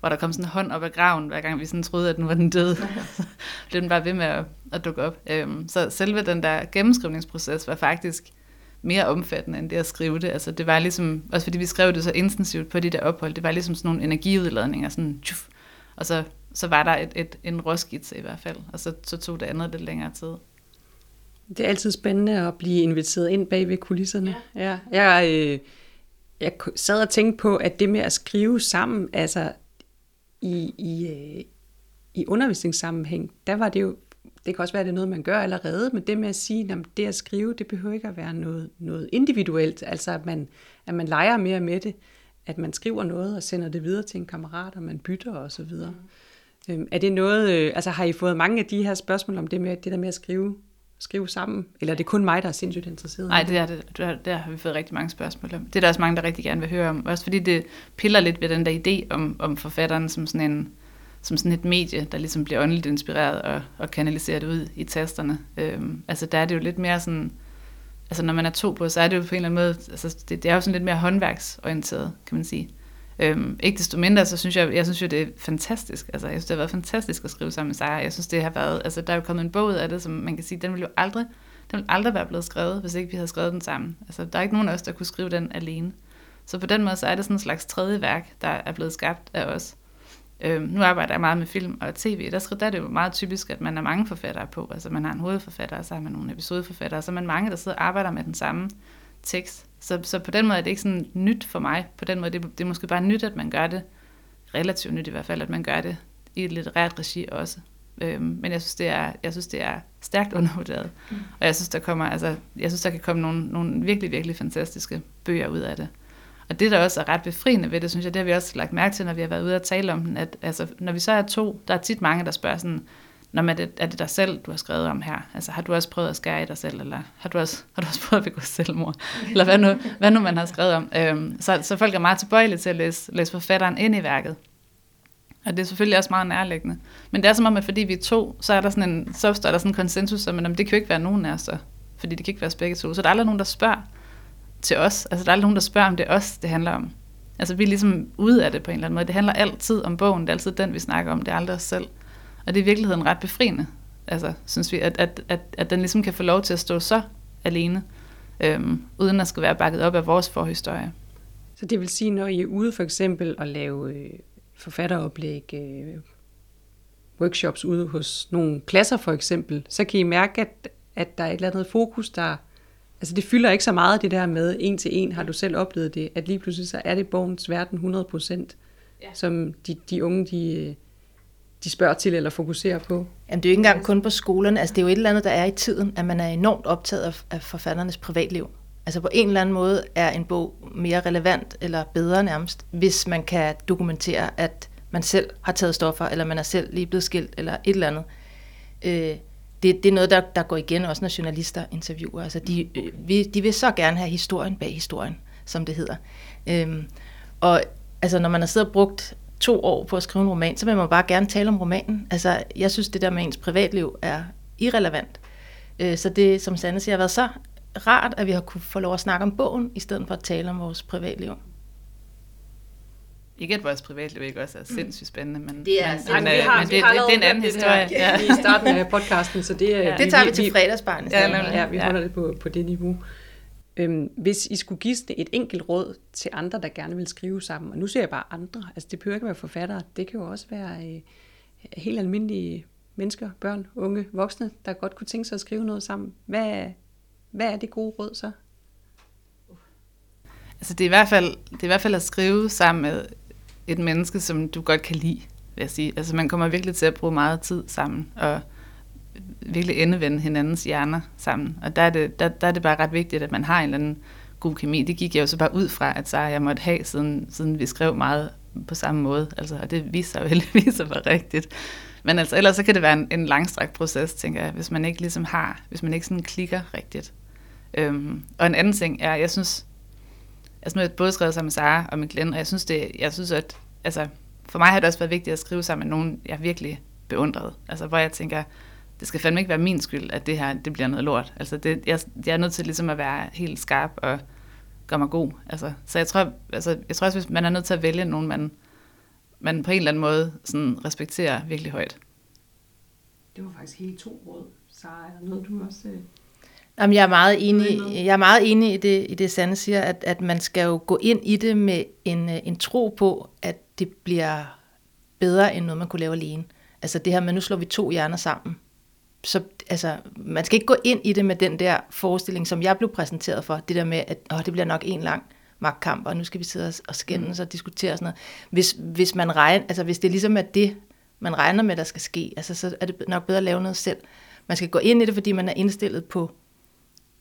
D: hvor der kom sådan en hånd op ad graven, hver gang vi sådan troede, at nu var den død. <laughs> Så blev den bare ved med at, at dukke op. Øhm, så selve den der gennemskrivningsproces var faktisk mere omfattende end det at skrive det. Altså, det var ligesom, også fordi vi skrev det så intensivt på de der ophold, det var ligesom sådan nogle energiudladninger, sådan tjuf, og så så var der et, et, en råskitse i hvert fald, og så, så tog det andet lidt længere tid.
B: Det er altid spændende at blive inviteret ind bag ved kulisserne. Ja. Ja, jeg, øh, jeg sad og tænkte på, at det med at skrive sammen, altså i, i, øh, i undervisningssammenhæng, der var det jo, det kan også være, at det er noget, man gør allerede, men det med at sige, at det at skrive, det behøver ikke at være noget, noget individuelt, altså at man, at man leger mere med det, at man skriver noget og sender det videre til en kammerat, og man bytter og så videre. Mm. Øhm, er det noget, øh, altså har I fået mange af de her spørgsmål om det med, det der med at skrive skrive sammen? Eller er det kun mig, der er sindssygt interesseret?
D: Nej, det er det. Der har vi fået rigtig mange spørgsmål om. Det er der også mange, der rigtig gerne vil høre om. Også fordi det piller lidt ved den der idé om, om forfatteren som sådan, en, som sådan et medie, der ligesom bliver åndeligt inspireret og, og kanaliserer det ud i tasterne. Øhm, altså der er det jo lidt mere sådan, altså når man er to på, så er det jo på en eller anden måde, altså det, det er jo sådan lidt mere håndværksorienteret, kan man sige. Øhm, ikke desto mindre, så synes jeg, jeg synes jo, det er fantastisk. Altså, jeg synes, det har været fantastisk at skrive sammen med Sara. Jeg synes, det har været, altså, der er jo kommet en bog ud af det, som man kan sige, den ville jo aldrig, den ville aldrig være blevet skrevet, hvis ikke vi havde skrevet den sammen. Altså, der er ikke nogen af os, der kunne skrive den alene. Så på den måde, så er det sådan en slags tredje værk, der er blevet skabt af os. Øhm, nu arbejder jeg meget med film og tv. Der, der er det jo meget typisk, at man er mange forfattere på. Altså man har en hovedforfatter, og så har man nogle episodeforfattere, og så er man mange, der sidder og arbejder med den samme tekst. Så, så på den måde er det ikke sådan nyt for mig. På den måde, det, det er måske bare nyt, at man gør det, relativt nyt i hvert fald, at man gør det i et litterært regi også. Øhm, men jeg synes, det er, jeg synes, det er stærkt <laughs> undervurderet. Mm. Og jeg synes, der kommer, altså, jeg synes, der kan komme nogle, nogle virkelig, virkelig fantastiske bøger ud af det. Og det, der også er ret befriende ved det, synes jeg, det har vi også lagt mærke til, når vi har været ude og tale om den, at altså, når vi så er to, der er tit mange, der spørger sådan, Nå, men er det, er det dig selv, du har skrevet om her? Altså, har du også prøvet at skære i dig selv, eller har du også, har du også prøvet at begå selvmord? Eller hvad nu, hvad nu man har skrevet om? Øhm, så, så folk er meget tilbøjelige til at læse, læse forfatteren ind i værket. Og det er selvfølgelig også meget nærliggende. Men det er som om, at fordi vi er to, så, er der sådan en, så står der sådan en konsensus om, at det kan jo ikke være nogen af os så. Fordi det kan ikke være os begge to. Så der er aldrig nogen, der spørger til os. Altså, der er aldrig nogen, der spørger, om det er os, det handler om. Altså, vi er ligesom ude af det på en eller anden måde. Det handler altid om bogen. Det er altid den, vi snakker om. Det er aldrig os selv. Og det er i virkeligheden ret befriende, altså, synes vi, at, at, at, at den ligesom kan få lov til at stå så alene, øhm, uden at skal være bakket op af vores forhistorie.
B: Så det vil sige, når I er ude for eksempel at lave øh, forfatteroplæg, øh, workshops ude hos nogle klasser for eksempel, så kan I mærke, at, at der er et eller andet fokus, der... Altså det fylder ikke så meget det der med en til en, har du selv oplevet det, at lige pludselig så er det bogens verden 100 procent, ja. som de, de unge, de, øh, de spørger til eller fokuserer på?
C: Jamen, det er jo ikke engang kun på skolerne. Altså, det er jo et eller andet, der er i tiden, at man er enormt optaget af, forfatternes privatliv. Altså på en eller anden måde er en bog mere relevant eller bedre nærmest, hvis man kan dokumentere, at man selv har taget stoffer, eller man er selv lige blevet skilt, eller et eller andet. Øh, det, det er noget, der, der går igen, også når journalister interviewer. Altså de, øh, vi, de vil så gerne have historien bag historien, som det hedder. Øh, og altså, når man har siddet og brugt to år på at skrive en roman, så vil man bare gerne tale om romanen. Altså, jeg synes, det der med ens privatliv er irrelevant. Øh, så det, som Sanne siger, har været så rart, at vi har kunne få lov at snakke om bogen, i stedet for at tale om vores privatliv.
D: Ikke at vores privatliv ikke også er sindssygt spændende, men,
C: det er,
D: men,
C: men,
D: men,
B: har,
D: men det, det, det, er en anden historie.
B: Ja. I starten af podcasten, så det,
C: ja. det tager vi, vi til fredagsbarn.
B: Ja, ja, vi holder det på, på det niveau. Øhm, hvis I skulle give et enkelt råd til andre, der gerne vil skrive sammen, og nu ser jeg bare andre, altså det behøver ikke være forfattere, det kan jo også være øh, helt almindelige mennesker, børn, unge, voksne, der godt kunne tænke sig at skrive noget sammen. Hvad, hvad er det gode råd så?
D: Altså det er, i hvert fald, det er i hvert fald at skrive sammen med et menneske, som du godt kan lide, vil jeg sige. Altså man kommer virkelig til at bruge meget tid sammen, og virkelig endevende hinandens hjerner sammen. Og der er, det, der, der er det bare ret vigtigt, at man har en eller anden god kemi. Det gik jeg jo så bare ud fra, at så jeg måtte have, siden, siden vi skrev meget på samme måde. Altså, og det viser sig jo <laughs> heldigvis at være rigtigt. Men altså, ellers så kan det være en, en langstrakt proces, tænker jeg, hvis man ikke ligesom har, hvis man ikke sådan klikker rigtigt. Øhm, og en anden ting er, jeg synes, altså nu har jeg både skrevet sammen med Sara og med Glenn, og jeg synes, det, jeg synes at, altså, for mig har det også været vigtigt at skrive sammen med nogen, jeg virkelig beundrede. Altså, hvor jeg tænker, det skal fandme ikke være min skyld, at det her det bliver noget lort. Altså det, jeg, jeg er nødt til ligesom at være helt skarp og gøre mig god. Altså, så jeg tror, altså, jeg tror også, hvis man er nødt til at vælge nogen, man, man på en eller anden måde sådan respekterer virkelig højt.
B: Det var faktisk helt to råd. Så er der noget, du også... Øh...
C: Jamen, jeg er meget enig, jeg er meget enig i det, i det Sande siger, at, at man skal jo gå ind i det med en, øh, en tro på, at det bliver bedre end noget, man kunne lave alene. Altså det her med, nu slår vi to hjerner sammen. Så altså, man skal ikke gå ind i det med den der forestilling, som jeg blev præsenteret for. Det der med, at åh, det bliver nok en lang magtkamp, og nu skal vi sidde og skændes mm. og diskutere sådan noget. Hvis, hvis, man regner, altså, hvis det ligesom er det, man regner med, der skal ske, altså, så er det nok bedre at lave noget selv. Man skal gå ind i det, fordi man er indstillet på,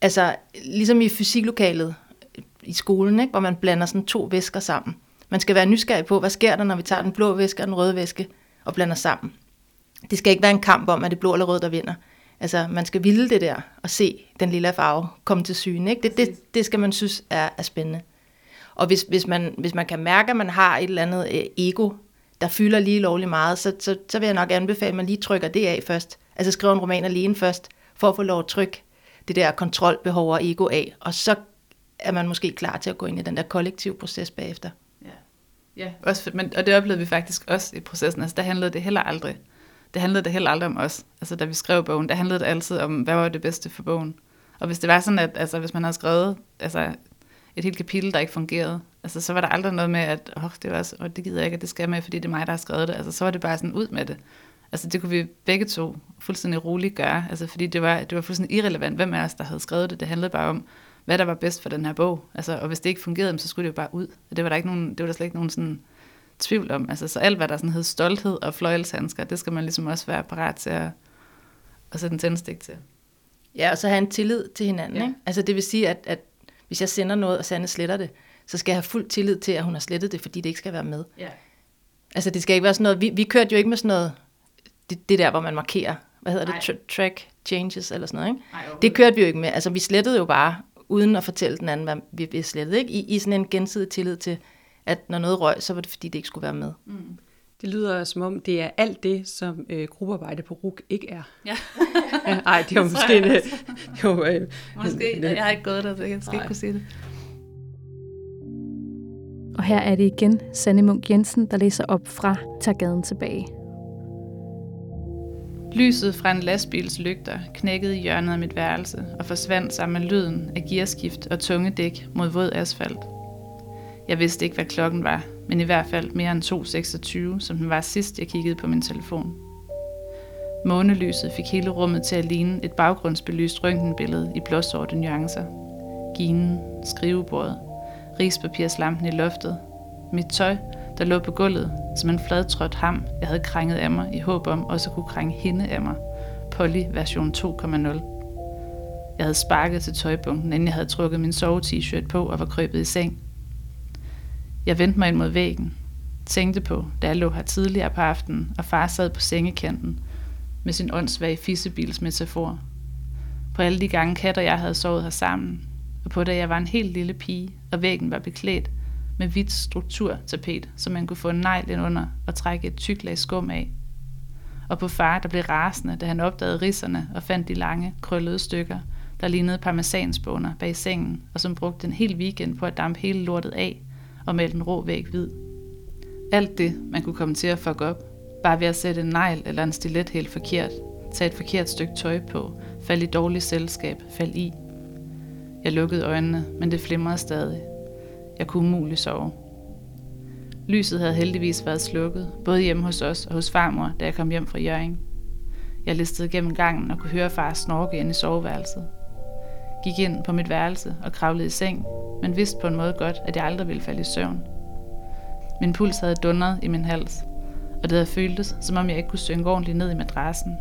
C: altså ligesom i fysiklokalet i skolen, ikke, hvor man blander sådan to væsker sammen. Man skal være nysgerrig på, hvad sker der, når vi tager den blå væske og den røde væske og blander sammen. Det skal ikke være en kamp om, at det er blå eller rød, der vinder. Altså, man skal ville det der og se den lille farve komme til syne. Ikke? Det, det, det skal man synes er, er spændende. Og hvis, hvis, man, hvis man kan mærke, at man har et eller andet øh, ego, der fylder lige lovligt meget, så, så, så vil jeg nok anbefale, at man lige trykker det af først. Altså skriver en roman alene først, for at få lov at trykke det der kontrolbehov og ego af, og så er man måske klar til at gå ind i den der kollektive proces bagefter.
D: Ja, ja også, men, og det oplevede vi faktisk også i processen. Altså, der handlede det heller aldrig. Det handlede det heller aldrig om os. Altså, da vi skrev bogen, der handlede det altid om, hvad var det bedste for bogen. Og hvis det var sådan, at altså, hvis man havde skrevet altså, et helt kapitel, der ikke fungerede, altså, så var der aldrig noget med, at oh, det, var, oh, det gider jeg ikke, at det skal med, fordi det er mig, der har skrevet det. Altså, så var det bare sådan ud med det. Altså det kunne vi begge to fuldstændig roligt gøre, altså fordi det var, det var fuldstændig irrelevant, hvem af os, der havde skrevet det. Det handlede bare om, hvad der var bedst for den her bog. Altså, og hvis det ikke fungerede, så skulle det jo bare ud. Og det var der, ikke nogen, det var der slet ikke nogen sådan tvivl om. Altså, så alt, hvad der sådan hed stolthed og fløjelshandsker, det skal man ligesom også være parat til at, at sætte en tændstik til.
C: Ja, og så have en tillid til hinanden. Ja. Ikke? Altså det vil sige, at, at hvis jeg sender noget, og Sanne sletter det, så skal jeg have fuld tillid til, at hun har slettet det, fordi det ikke skal være med. Ja. Altså det skal ikke være sådan noget, vi, vi kørte jo ikke med sådan noget, det, det der, hvor man markerer, hvad hedder Nej. det, tra- track changes eller sådan noget, ikke? Nej, det kørte vi jo ikke med. Altså vi slettede jo bare, uden at fortælle den anden, hvad vi, vi slettede, ikke? I, I sådan en gensidig tillid til, at når noget røg, så var det fordi, det ikke skulle være med. Mm.
B: Det lyder som om, det er alt det, som øh, gruppearbejde på RUK ikke er. Ja. Nej, <laughs> det er jo måske... Det,
D: jo, øh, måske, jeg har ikke gået der, så jeg skal ikke kunne sige det.
A: Og her er det igen Sanne Munk Jensen, der læser op fra Tag gaden tilbage.
D: Lyset fra en lastbils lygter knækkede i hjørnet af mit værelse og forsvandt sammen med lyden af gearskift og tunge dæk mod våd asfalt. Jeg vidste ikke, hvad klokken var, men i hvert fald mere end 2.26, som den var sidst, jeg kiggede på min telefon. Månelyset fik hele rummet til at ligne et baggrundsbelyst røntgenbillede i blåsorte nuancer. Ginen, skrivebordet, rispapirslampen i loftet, mit tøj, der lå på gulvet, som en fladtrådt ham, jeg havde krænget af mig i håb om også at kunne krænge hende af mig. Polly version 2.0. Jeg havde sparket til tøjbunken, inden jeg havde trukket min sove-t-shirt på og var krøbet i seng. Jeg vendte mig ind mod væggen. Tænkte på, da jeg lå her tidligere på aftenen, og far sad på sengekanten med sin åndssvage fissebils metafor. På alle de gange katter jeg havde sovet her sammen, og på da jeg var en helt lille pige, og væggen var beklædt med hvidt strukturtapet, så man kunne få en negl ind under og trække et tykt lag skum af. Og på far, der blev rasende, da han opdagede risserne og fandt de lange, krøllede stykker, der lignede parmesanspåner bag sengen, og som brugte en hel weekend på at dampe hele lortet af og male den rå væg hvid. Alt det, man kunne komme til at fuck op, bare ved at sætte en negl eller en stilet helt forkert, tage et forkert stykke tøj på, falde i dårligt selskab, falde i. Jeg lukkede øjnene, men det flimrede stadig. Jeg kunne umuligt sove. Lyset havde heldigvis været slukket, både hjemme hos os og hos farmor, da jeg kom hjem fra Jøring. Jeg listede gennem gangen og kunne høre far snorke ind i soveværelset. Gik ind på mit værelse og kravlede i seng, men vidste på en måde godt, at jeg aldrig ville falde i søvn. Min puls havde dundret i min hals, og det havde føltes, som om jeg ikke kunne synke ordentligt ned i madrassen.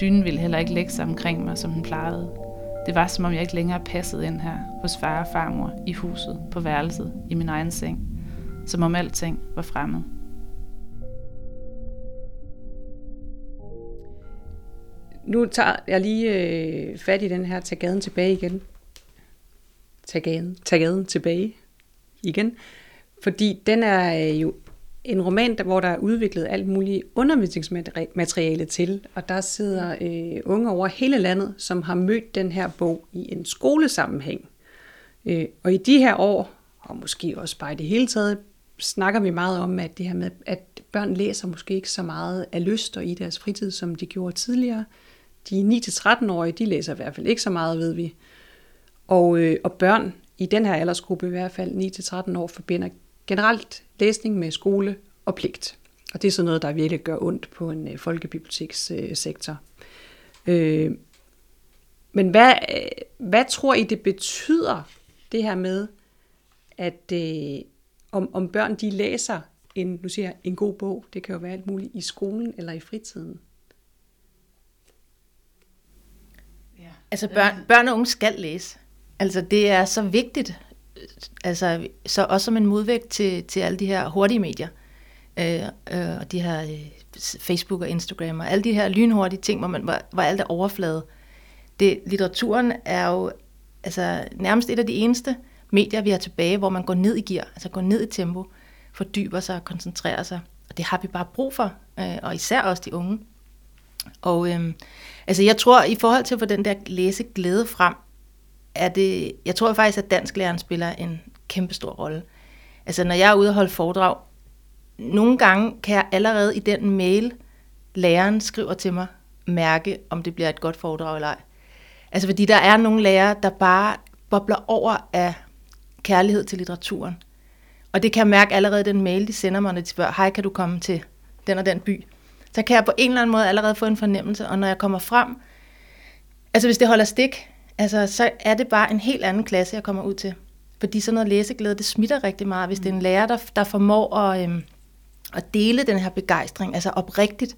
D: Dynen ville heller ikke lægge sig omkring mig, som den plejede. Det var, som om jeg ikke længere passede ind her hos far og farmor i huset, på værelset, i min egen seng. Som om alting var fremmed.
B: Nu tager jeg lige øh, fat i den her Tag gaden tilbage igen. Tag gaden, tag gaden tilbage igen. Fordi den er øh, jo en roman, der, hvor der er udviklet alt muligt undervisningsmateriale til, og der sidder øh, unge over hele landet, som har mødt den her bog i en skolesammenhæng. Øh, og i de her år, og måske også bare i det hele taget, snakker vi meget om, at det her med, at børn læser måske ikke så meget af lyst og i deres fritid, som de gjorde tidligere. De 9-13-årige, de læser i hvert fald ikke så meget, ved vi. Og, øh, og børn i den her aldersgruppe, i hvert fald 9-13 år, forbinder generelt læsning med skole og pligt. Og det er sådan noget, der virkelig gør ondt på en øh, folkebibliotekssektor. Øh, øh, men hvad, øh, hvad tror I, det betyder, det her med, at øh, om, om børn de læser en, nu siger jeg, en god bog, det kan jo være alt muligt, i skolen eller i fritiden?
C: Ja. Altså børn, børn og unge skal læse. Altså det er så vigtigt, altså så også som en modvægt til, til alle de her hurtige medier, øh, øh, og de her øh, Facebook og Instagram, og alle de her lynhurtige ting, hvor, man, hvor, hvor alt er overflade. Det, litteraturen er jo altså, nærmest et af de eneste medier, vi har tilbage, hvor man går ned i gear, altså går ned i tempo, fordyber sig og koncentrerer sig. Og det har vi bare brug for, øh, og især også de unge. Og øhm, altså jeg tror, i forhold til at få den der læseglæde frem, er det, jeg tror faktisk, at dansklæreren spiller en kæmpe stor rolle. Altså når jeg er ude og holde foredrag, nogle gange kan jeg allerede i den mail, læreren skriver til mig, mærke, om det bliver et godt foredrag eller ej. Altså fordi der er nogle lærere, der bare bobler over af kærlighed til litteraturen. Og det kan jeg mærke allerede i den mail, de sender mig, når de spørger, hej, kan du komme til den og den by? Så kan jeg på en eller anden måde allerede få en fornemmelse, og når jeg kommer frem, altså hvis det holder stik, altså så er det bare en helt anden klasse, jeg kommer ud til. Fordi sådan noget læseglæde, det smitter rigtig meget. Hvis det er en lærer, der, der formår at, øhm, at dele den her begejstring, altså oprigtigt,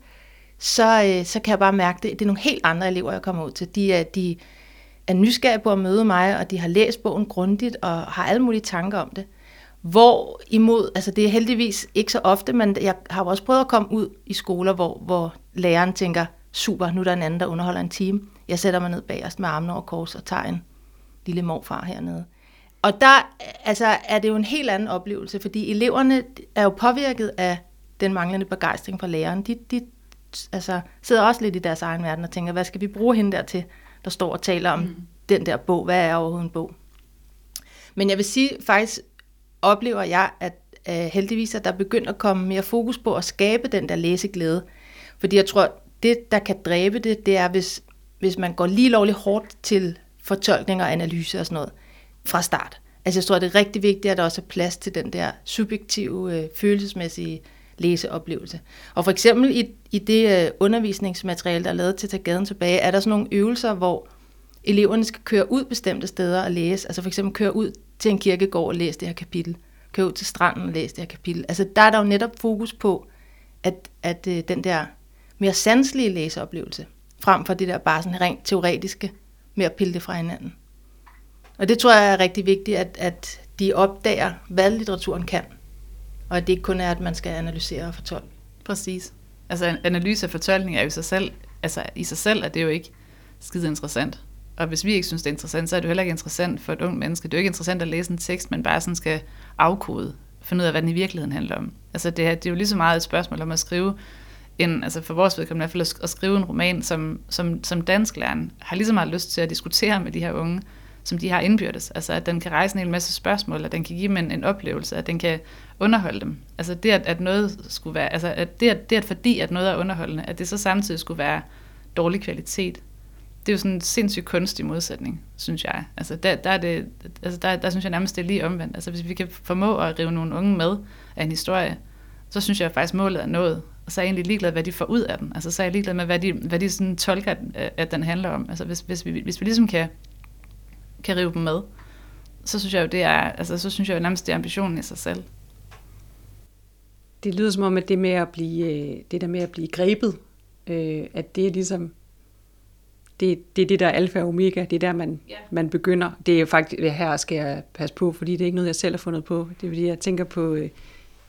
C: så, øh, så kan jeg bare mærke det. Det er nogle helt andre elever, jeg kommer ud til. De er, de er nysgerrige på at møde mig, og de har læst bogen grundigt og har alle mulige tanker om det. Hvor imod, altså det er heldigvis ikke så ofte, men jeg har også prøvet at komme ud i skoler, hvor, hvor læreren tænker, super, nu er der en anden, der underholder en time. Jeg sætter mig ned bagerst med armene over kors og tager en lille morfar hernede. Og der altså, er det jo en helt anden oplevelse, fordi eleverne er jo påvirket af den manglende begejstring fra læreren. De, de altså, sidder også lidt i deres egen verden og tænker, hvad skal vi bruge hende der til, der står og taler om mm. den der bog? Hvad er overhovedet en bog? Men jeg vil sige, faktisk oplever jeg, at øh, heldigvis at der er begyndt at komme mere fokus på at skabe den der læseglæde. Fordi jeg tror, det der kan dræbe det, det er, hvis, hvis man går lige lovligt hårdt til fortolkning og analyse og sådan noget fra start. Altså jeg tror, det er rigtig vigtigt, at der også er plads til den der subjektive, øh, følelsesmæssige læseoplevelse. Og for eksempel i, i det øh, undervisningsmateriale, der er lavet til at tage gaden tilbage, er der sådan nogle øvelser, hvor eleverne skal køre ud bestemte steder og læse. Altså for eksempel køre ud til en kirkegård og læs det her kapitel. Kør ud til stranden og læs det her kapitel. Altså der er der jo netop fokus på, at, at øh, den der mere sanselige læseoplevelse, frem for det der bare sådan rent teoretiske, med at pille det fra hinanden. Og det tror jeg er rigtig vigtigt, at, at de opdager, hvad litteraturen kan. Og at det ikke kun er, at man skal analysere og fortolke.
D: Præcis. Altså analyse og fortolkning er jo i sig selv, altså i sig selv er det jo ikke skide interessant. Og hvis vi ikke synes, det er interessant, så er det jo heller ikke interessant for et ungt menneske. Det er jo ikke interessant at læse en tekst, man bare sådan skal afkode, finde ud af, hvad den i virkeligheden handler om. Altså det er, det er jo lige så meget et spørgsmål om at skrive en, altså for vores vedkommende i hvert fald at skrive en roman, som, som, som dansklæren har lige så meget lyst til at diskutere med de her unge, som de har indbyrdes. Altså at den kan rejse en hel masse spørgsmål, at den kan give dem en, en oplevelse, at den kan underholde dem. Altså det, at, at noget skulle være, altså at det, at, det, at fordi at noget er underholdende, at det så samtidig skulle være dårlig kvalitet, det er jo sådan en sindssygt kunstig modsætning, synes jeg. Altså der, der, er det, altså der, der synes jeg nærmest, det er lige omvendt. Altså hvis vi kan formå at rive nogle unge med af en historie, så synes jeg faktisk, målet er nået. Og så er jeg egentlig ligeglad, hvad de får ud af den. Altså så er jeg ligeglad med, hvad de, hvad de sådan tolker, at den handler om. Altså hvis, hvis, vi, hvis vi ligesom kan kan rive dem med, så synes jeg jo, det er, altså, så synes jeg jo nærmest, det er ambitionen i sig selv.
B: Det lyder som om, at det med at blive, øh, det der med at blive grebet, øh, at det er ligesom, det, det er det, der er alfa og omega, det er der, man, yeah. man begynder. Det er faktisk, det her skal jeg passe på, fordi det er ikke noget, jeg selv har fundet på. Det er fordi, jeg tænker på øh,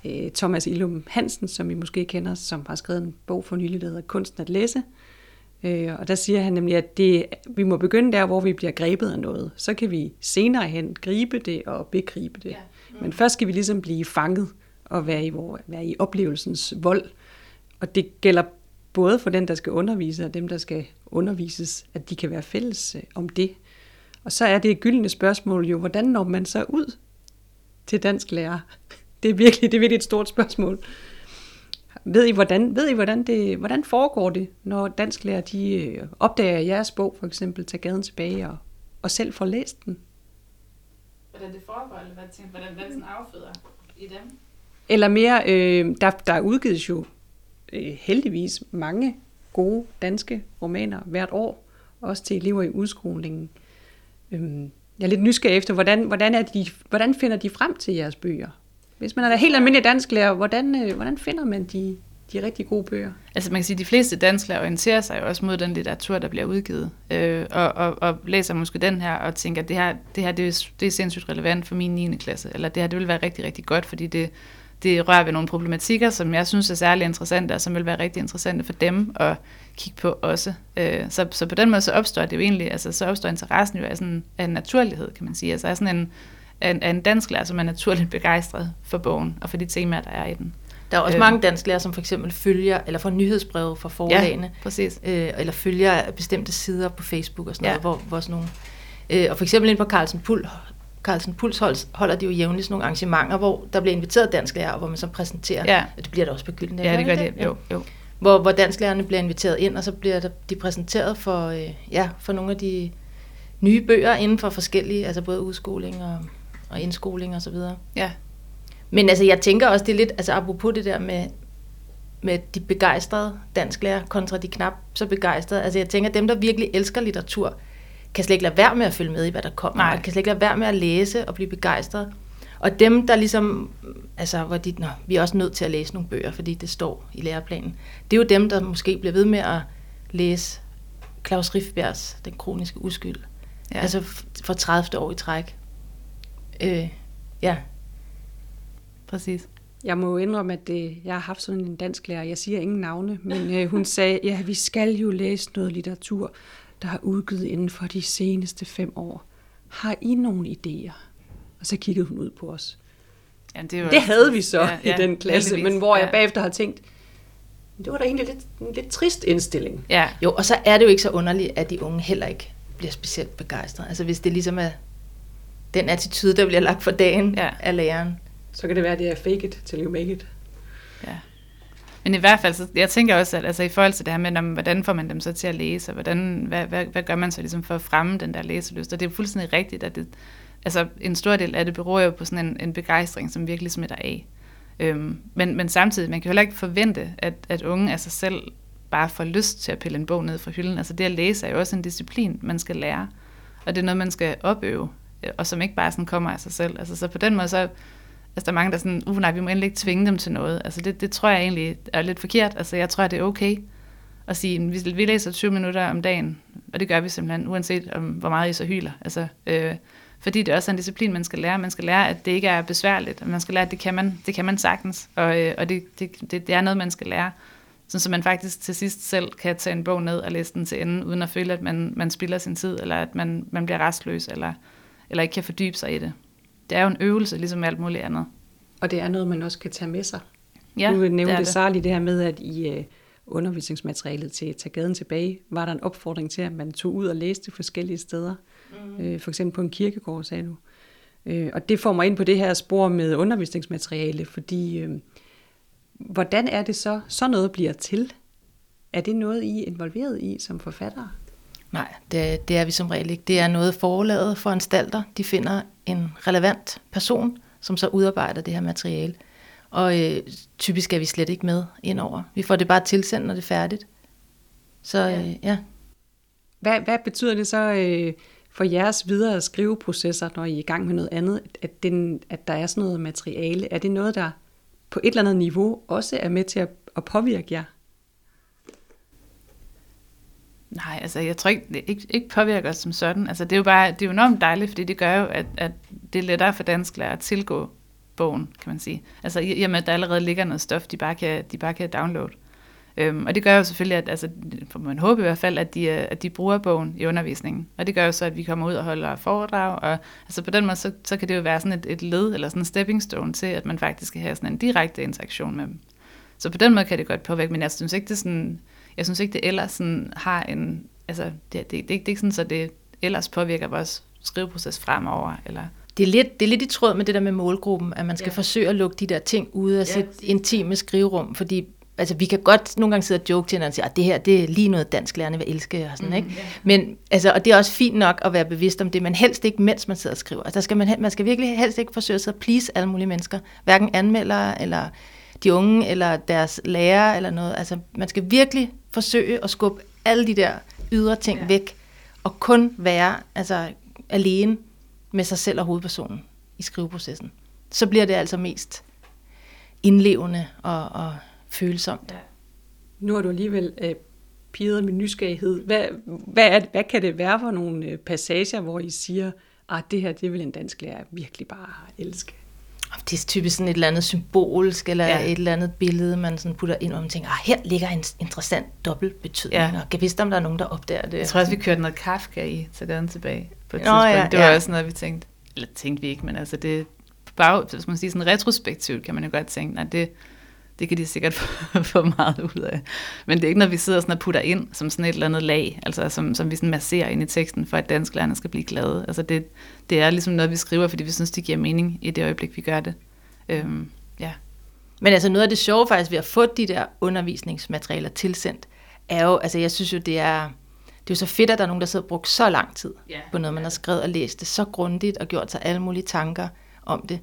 B: øh Thomas Illum Hansen, som I måske kender, som har skrevet en bog for nylig, der hedder Kunsten at læse, Øh, og der siger han nemlig, at det, vi må begynde der, hvor vi bliver grebet af noget. Så kan vi senere hen gribe det og begribe det. Ja. Mm. Men først skal vi ligesom blive fanget og være i, hvor, være i oplevelsens vold. Og det gælder både for den, der skal undervise, og dem, der skal undervises, at de kan være fælles øh, om det. Og så er det et gyldne spørgsmål jo, hvordan når man så ud til dansk lærer? <laughs> Det er virkelig, det er virkelig et stort spørgsmål. Ved I, hvordan, ved I, hvordan, det, hvordan foregår det, når dansklærer de øh, opdager jeres bog, for eksempel, tager gaden tilbage og, og selv får læst den?
D: Hvordan det foregår, eller hvad, tænker, hvordan, hvad sådan afføder i dem?
B: Eller mere, øh, der, der udgives jo øh, heldigvis mange gode danske romaner hvert år, også til elever i udskolingen. Øhm, jeg er lidt nysgerrig efter, hvordan, hvordan, er de, hvordan finder de frem til jeres bøger? Hvis man er helt almindelig dansklærer, hvordan, øh, hvordan finder man de, de rigtig gode bøger?
D: Altså man kan sige, at de fleste dansklærer orienterer sig jo også mod den litteratur, der bliver udgivet, øh, og, og, og læser måske den her og tænker, at det her, det her det er, det er sindssygt relevant for min 9. klasse, eller det her det vil være rigtig, rigtig godt, fordi det, det rører ved nogle problematikker, som jeg synes er særlig interessante, og som vil være rigtig interessante for dem at kigge på også. Øh, så, så på den måde så opstår det jo egentlig, altså så opstår interessen jo af, sådan, af en naturlighed, kan man sige. Altså af sådan en, af en, af en dansk lærer, som er naturligt begejstret for bogen og for de temaer, der er i den.
C: Der er også øh, mange dansklærer, som for eksempel følger, eller får nyhedsbreve fra forlagene.
D: Ja, præcis.
C: Øh, eller følger bestemte sider på Facebook og sådan ja. noget, hvor, hvor sådan nogle... Øh, og for eksempel ind på Carlsen Pul, Carlsen Puls holder de jo jævnligt sådan nogle arrangementer, hvor der bliver inviteret dansklærer, hvor man så præsenterer,
D: ja.
C: og det bliver der også på Gylden.
D: Ja, det gør det. Jo, jo.
C: Hvor, hvor dansklærerne bliver inviteret ind, og så bliver der, de præsenteret for, øh, ja, for nogle af de nye bøger inden for forskellige, altså både udskoling og, og indskoling og så videre.
D: Ja.
C: Men altså, jeg tænker også, det er lidt, altså apropos det der med, med de begejstrede dansklærer kontra de knap så begejstrede. Altså jeg tænker, dem, der virkelig elsker litteratur, kan slet ikke lade være med at følge med i, hvad der kommer. Nej. Og kan slet ikke lade være med at læse og blive begejstret. Og dem, der ligesom, altså, hvor de, nå, vi er også nødt til at læse nogle bøger, fordi det står i læreplanen. Det er jo dem, der måske bliver ved med at læse Claus Riffbjergs Den kroniske uskyld. Ja. Altså for 30. år i træk. Øh, ja.
D: Præcis.
B: Jeg må indrømme, at det, jeg har haft sådan en dansk lærer, jeg siger ingen navne, men øh, hun sagde, ja, vi skal jo læse noget litteratur, der har udgivet inden for de seneste fem år. Har I nogle idéer? Og så kiggede hun ud på os.
D: Ja, det, var
B: det havde vi så ja, ja, i den klasse, heldigvis. men hvor jeg ja. bagefter har tænkt, det var da egentlig lidt, en lidt trist indstilling.
C: Ja. Jo, og så er det jo ikke så underligt, at de unge heller ikke bliver specielt begejstrede. Altså hvis det ligesom er den attitude, der bliver lagt for dagen ja. af læreren.
B: Så kan det være, at det er fake it till you make it.
D: Ja. Men i hvert fald, så jeg tænker også, at altså, i forhold til det her med, om, hvordan får man dem så til at læse, og hvordan, hvad, hvad, hvad gør man så ligesom for at fremme den der læselyst? Og det er fuldstændig rigtigt, at det, altså, en stor del af det beror jo på sådan en, en begejstring, som virkelig smitter af. Øhm, men, men samtidig, man kan jo heller ikke forvente, at, at unge af sig selv bare får lyst til at pille en bog ned fra hylden. Altså det at læse er jo også en disciplin, man skal lære. Og det er noget, man skal opøve, og som ikke bare sådan kommer af sig selv. Altså, så på den måde, så altså, der er mange, der er sådan, uh nej, vi må endelig ikke tvinge dem til noget. Altså det, det tror jeg egentlig er lidt forkert. Altså jeg tror, det er okay at sige, vi, vi læser 20 minutter om dagen, og det gør vi simpelthen, uanset om, hvor meget I så hyler. Altså, øh, fordi det er også en disciplin, man skal lære. Man skal lære, at det ikke er besværligt, og man skal lære, at det kan man, det kan man sagtens, og, øh, og det, det, det, det er noget, man skal lære. Sådan, så man faktisk til sidst selv kan tage en bog ned og læse den til ende, uden at føle, at man, man spilder sin tid, eller at man, man bliver restløs, eller, eller ikke kan fordybe sig i det. Det er jo en øvelse, ligesom alt muligt andet.
B: Og det er noget, man også kan tage med sig. Ja, nu nævnte det, det Sarli det her med, at i uh, undervisningsmaterialet til Tag gaden tilbage, var der en opfordring til, at man tog ud og læste forskellige steder. Mm. Uh, for eksempel på en kirkegård, sagde du. Uh, og det får mig ind på det her spor med undervisningsmateriale, fordi hvordan er det så, så noget bliver til? Er det noget, I er involveret i som forfattere?
C: Nej, det, det er vi som regel ikke. Det er noget forlaget for anstalter. De finder en relevant person, som så udarbejder det her materiale. Og øh, typisk er vi slet ikke med indover. Vi får det bare tilsendt, når det er færdigt. Så øh, ja.
B: Hvad, hvad betyder det så øh, for jeres videre skriveprocesser, når I er i gang med noget andet, at, den, at der er sådan noget materiale? Er det noget, der på et eller andet niveau også er med til at, at påvirke jer?
D: Nej, altså jeg tror ikke, det ikke, ikke påvirker os som sådan. Altså det er jo bare, det er jo enormt dejligt, fordi det gør jo, at, at det er lettere for dansklærer at tilgå bogen, kan man sige. Altså i og med, at der allerede ligger noget stof, de bare kan, de bare kan downloade. Øhm, og det gør jo selvfølgelig, at altså, for man håber i hvert fald, at de, øh, at de bruger bogen i undervisningen. Og det gør jo så, at vi kommer ud og holder foredrag. Og altså på den måde, så, så kan det jo være sådan et, et led, eller sådan en stepping stone til, at man faktisk skal have sådan en direkte interaktion med dem. Så på den måde kan det godt påvirke, men jeg synes ikke, det er sådan jeg synes ikke, det ellers sådan har en, altså det, det, det, det, det er ikke sådan, så det ellers påvirker vores skriveproces fremover, eller
C: det er, lidt, det er lidt i tråd med det der med målgruppen, at man skal ja. forsøge at lukke de der ting ud af ja. sit intime skriverum, fordi altså, vi kan godt nogle gange sidde og joke til hinanden og sige, at det her det er lige noget dansk lærerne vil elske. Og, sådan, mm, ikke? Yeah. Men, altså, og det er også fint nok at være bevidst om det, men helst ikke, mens man sidder og skriver. Altså, der skal man, man skal virkelig helst ikke forsøge at please alle mulige mennesker, hverken anmeldere eller de unge eller deres lærer eller noget. Altså, man skal virkelig forsøge at skubbe alle de der ydre ting ja. væk, og kun være altså, alene med sig selv og hovedpersonen i skriveprocessen. Så bliver det altså mest indlevende og, og følsomt. Ja.
B: Nu har du alligevel øh, piret med nysgerrighed. Hvad, hvad, er, hvad kan det være for nogle øh, passager, hvor I siger, at det her det vil en dansk lærer virkelig bare elske?
C: Det er typisk sådan et eller andet symbolsk, eller ja. et eller andet billede, man sådan putter ind, og man tænker, ah, her ligger en interessant dobbeltbetydning, ja. og kan vidste, om der er nogen, der opdager det.
D: Jeg tror også, vi kørte noget Kafka i, så den tilbage på et Nå, tidspunkt. Ja, det var ja. også noget, vi tænkte, eller tænkte vi ikke, men altså det, bare, hvis man siger sådan retrospektivt, kan man jo godt tænke, nej, det, det kan de sikkert <laughs> få meget ud af. Men det er ikke noget, vi sidder sådan og putter ind som sådan et eller andet lag, altså som, som vi sådan masserer ind i teksten, for at dansklærerne skal blive glade. Altså det, det er ligesom noget, vi skriver, fordi vi synes, det giver mening i det øjeblik, vi gør det. Øhm, ja.
C: Men altså noget af det sjove faktisk ved at få de der undervisningsmaterialer tilsendt, er jo, altså jeg synes jo, det er, det er jo så fedt, at der er nogen, der sidder og brugt så lang tid yeah. på noget, man har skrevet og læst det så grundigt og gjort sig alle mulige tanker om det.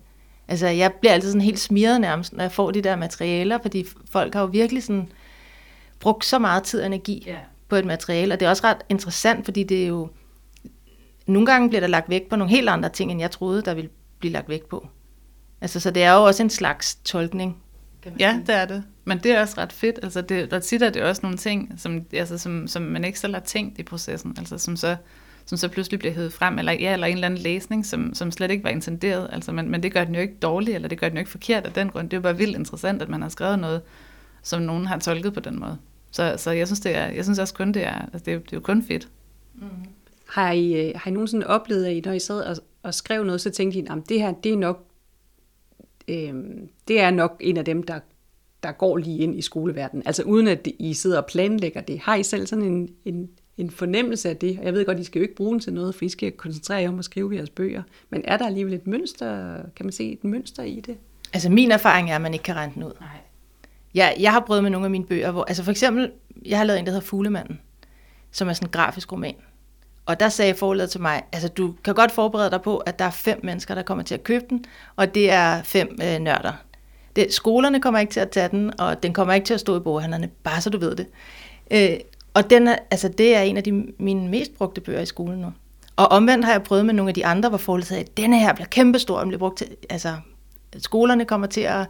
C: Altså, jeg bliver altid sådan helt smiret nærmest, når jeg får de der materialer, fordi folk har jo virkelig sådan brugt så meget tid og energi yeah. på et materiale, og det er også ret interessant, fordi det er jo, nogle gange bliver der lagt vægt på nogle helt andre ting, end jeg troede, der ville blive lagt vægt på. Altså, så det er jo også en slags tolkning.
D: Ja, det er det. Men det er også ret fedt. Altså, det, der tit er det også nogle ting, som, altså, som, som man ikke selv har tænkt i processen, altså som så som så pludselig bliver hævet frem, eller, ja, eller en eller anden læsning, som, som slet ikke var intenderet. Altså, men, men det gør den jo ikke dårlig, eller det gør den jo ikke forkert af den grund. Det er jo bare vildt interessant, at man har skrevet noget, som nogen har tolket på den måde. Så, så jeg, synes, det er, jeg synes også kun, det er, altså, det er, det er jo kun fedt. Mm.
B: Har I, øh, har I nogensinde oplevet, at I, når I sad og, og skrev noget, så tænkte I, at det her, det er nok, øh, det er nok en af dem, der, der går lige ind i skoleverdenen. Altså uden at I sidder og planlægger det. Har I selv sådan en, en, en fornemmelse af det. Og jeg ved godt, I skal jo ikke bruge den til noget, for I skal koncentrere jer om at skrive jeres bøger. Men er der alligevel et mønster, kan man se et mønster i det?
C: Altså min erfaring er, at man ikke kan regne den ud. Nej. Jeg, jeg har prøvet med nogle af mine bøger, hvor, altså for eksempel, jeg har lavet en, der hedder Fuglemanden, som er sådan en grafisk roman. Og der sagde forladet til mig, altså du kan godt forberede dig på, at der er fem mennesker, der kommer til at købe den, og det er fem øh, nørder. Det, skolerne kommer ikke til at tage den, og den kommer ikke til at stå i boghandlerne, bare så du ved det. Øh, og den er, altså, det er en af de, mine mest brugte bøger i skolen nu. Og omvendt har jeg prøvet med nogle af de andre, hvor forholdet sagde, at denne her bliver kæmpestor, og bliver brugt til, altså, skolerne kommer til at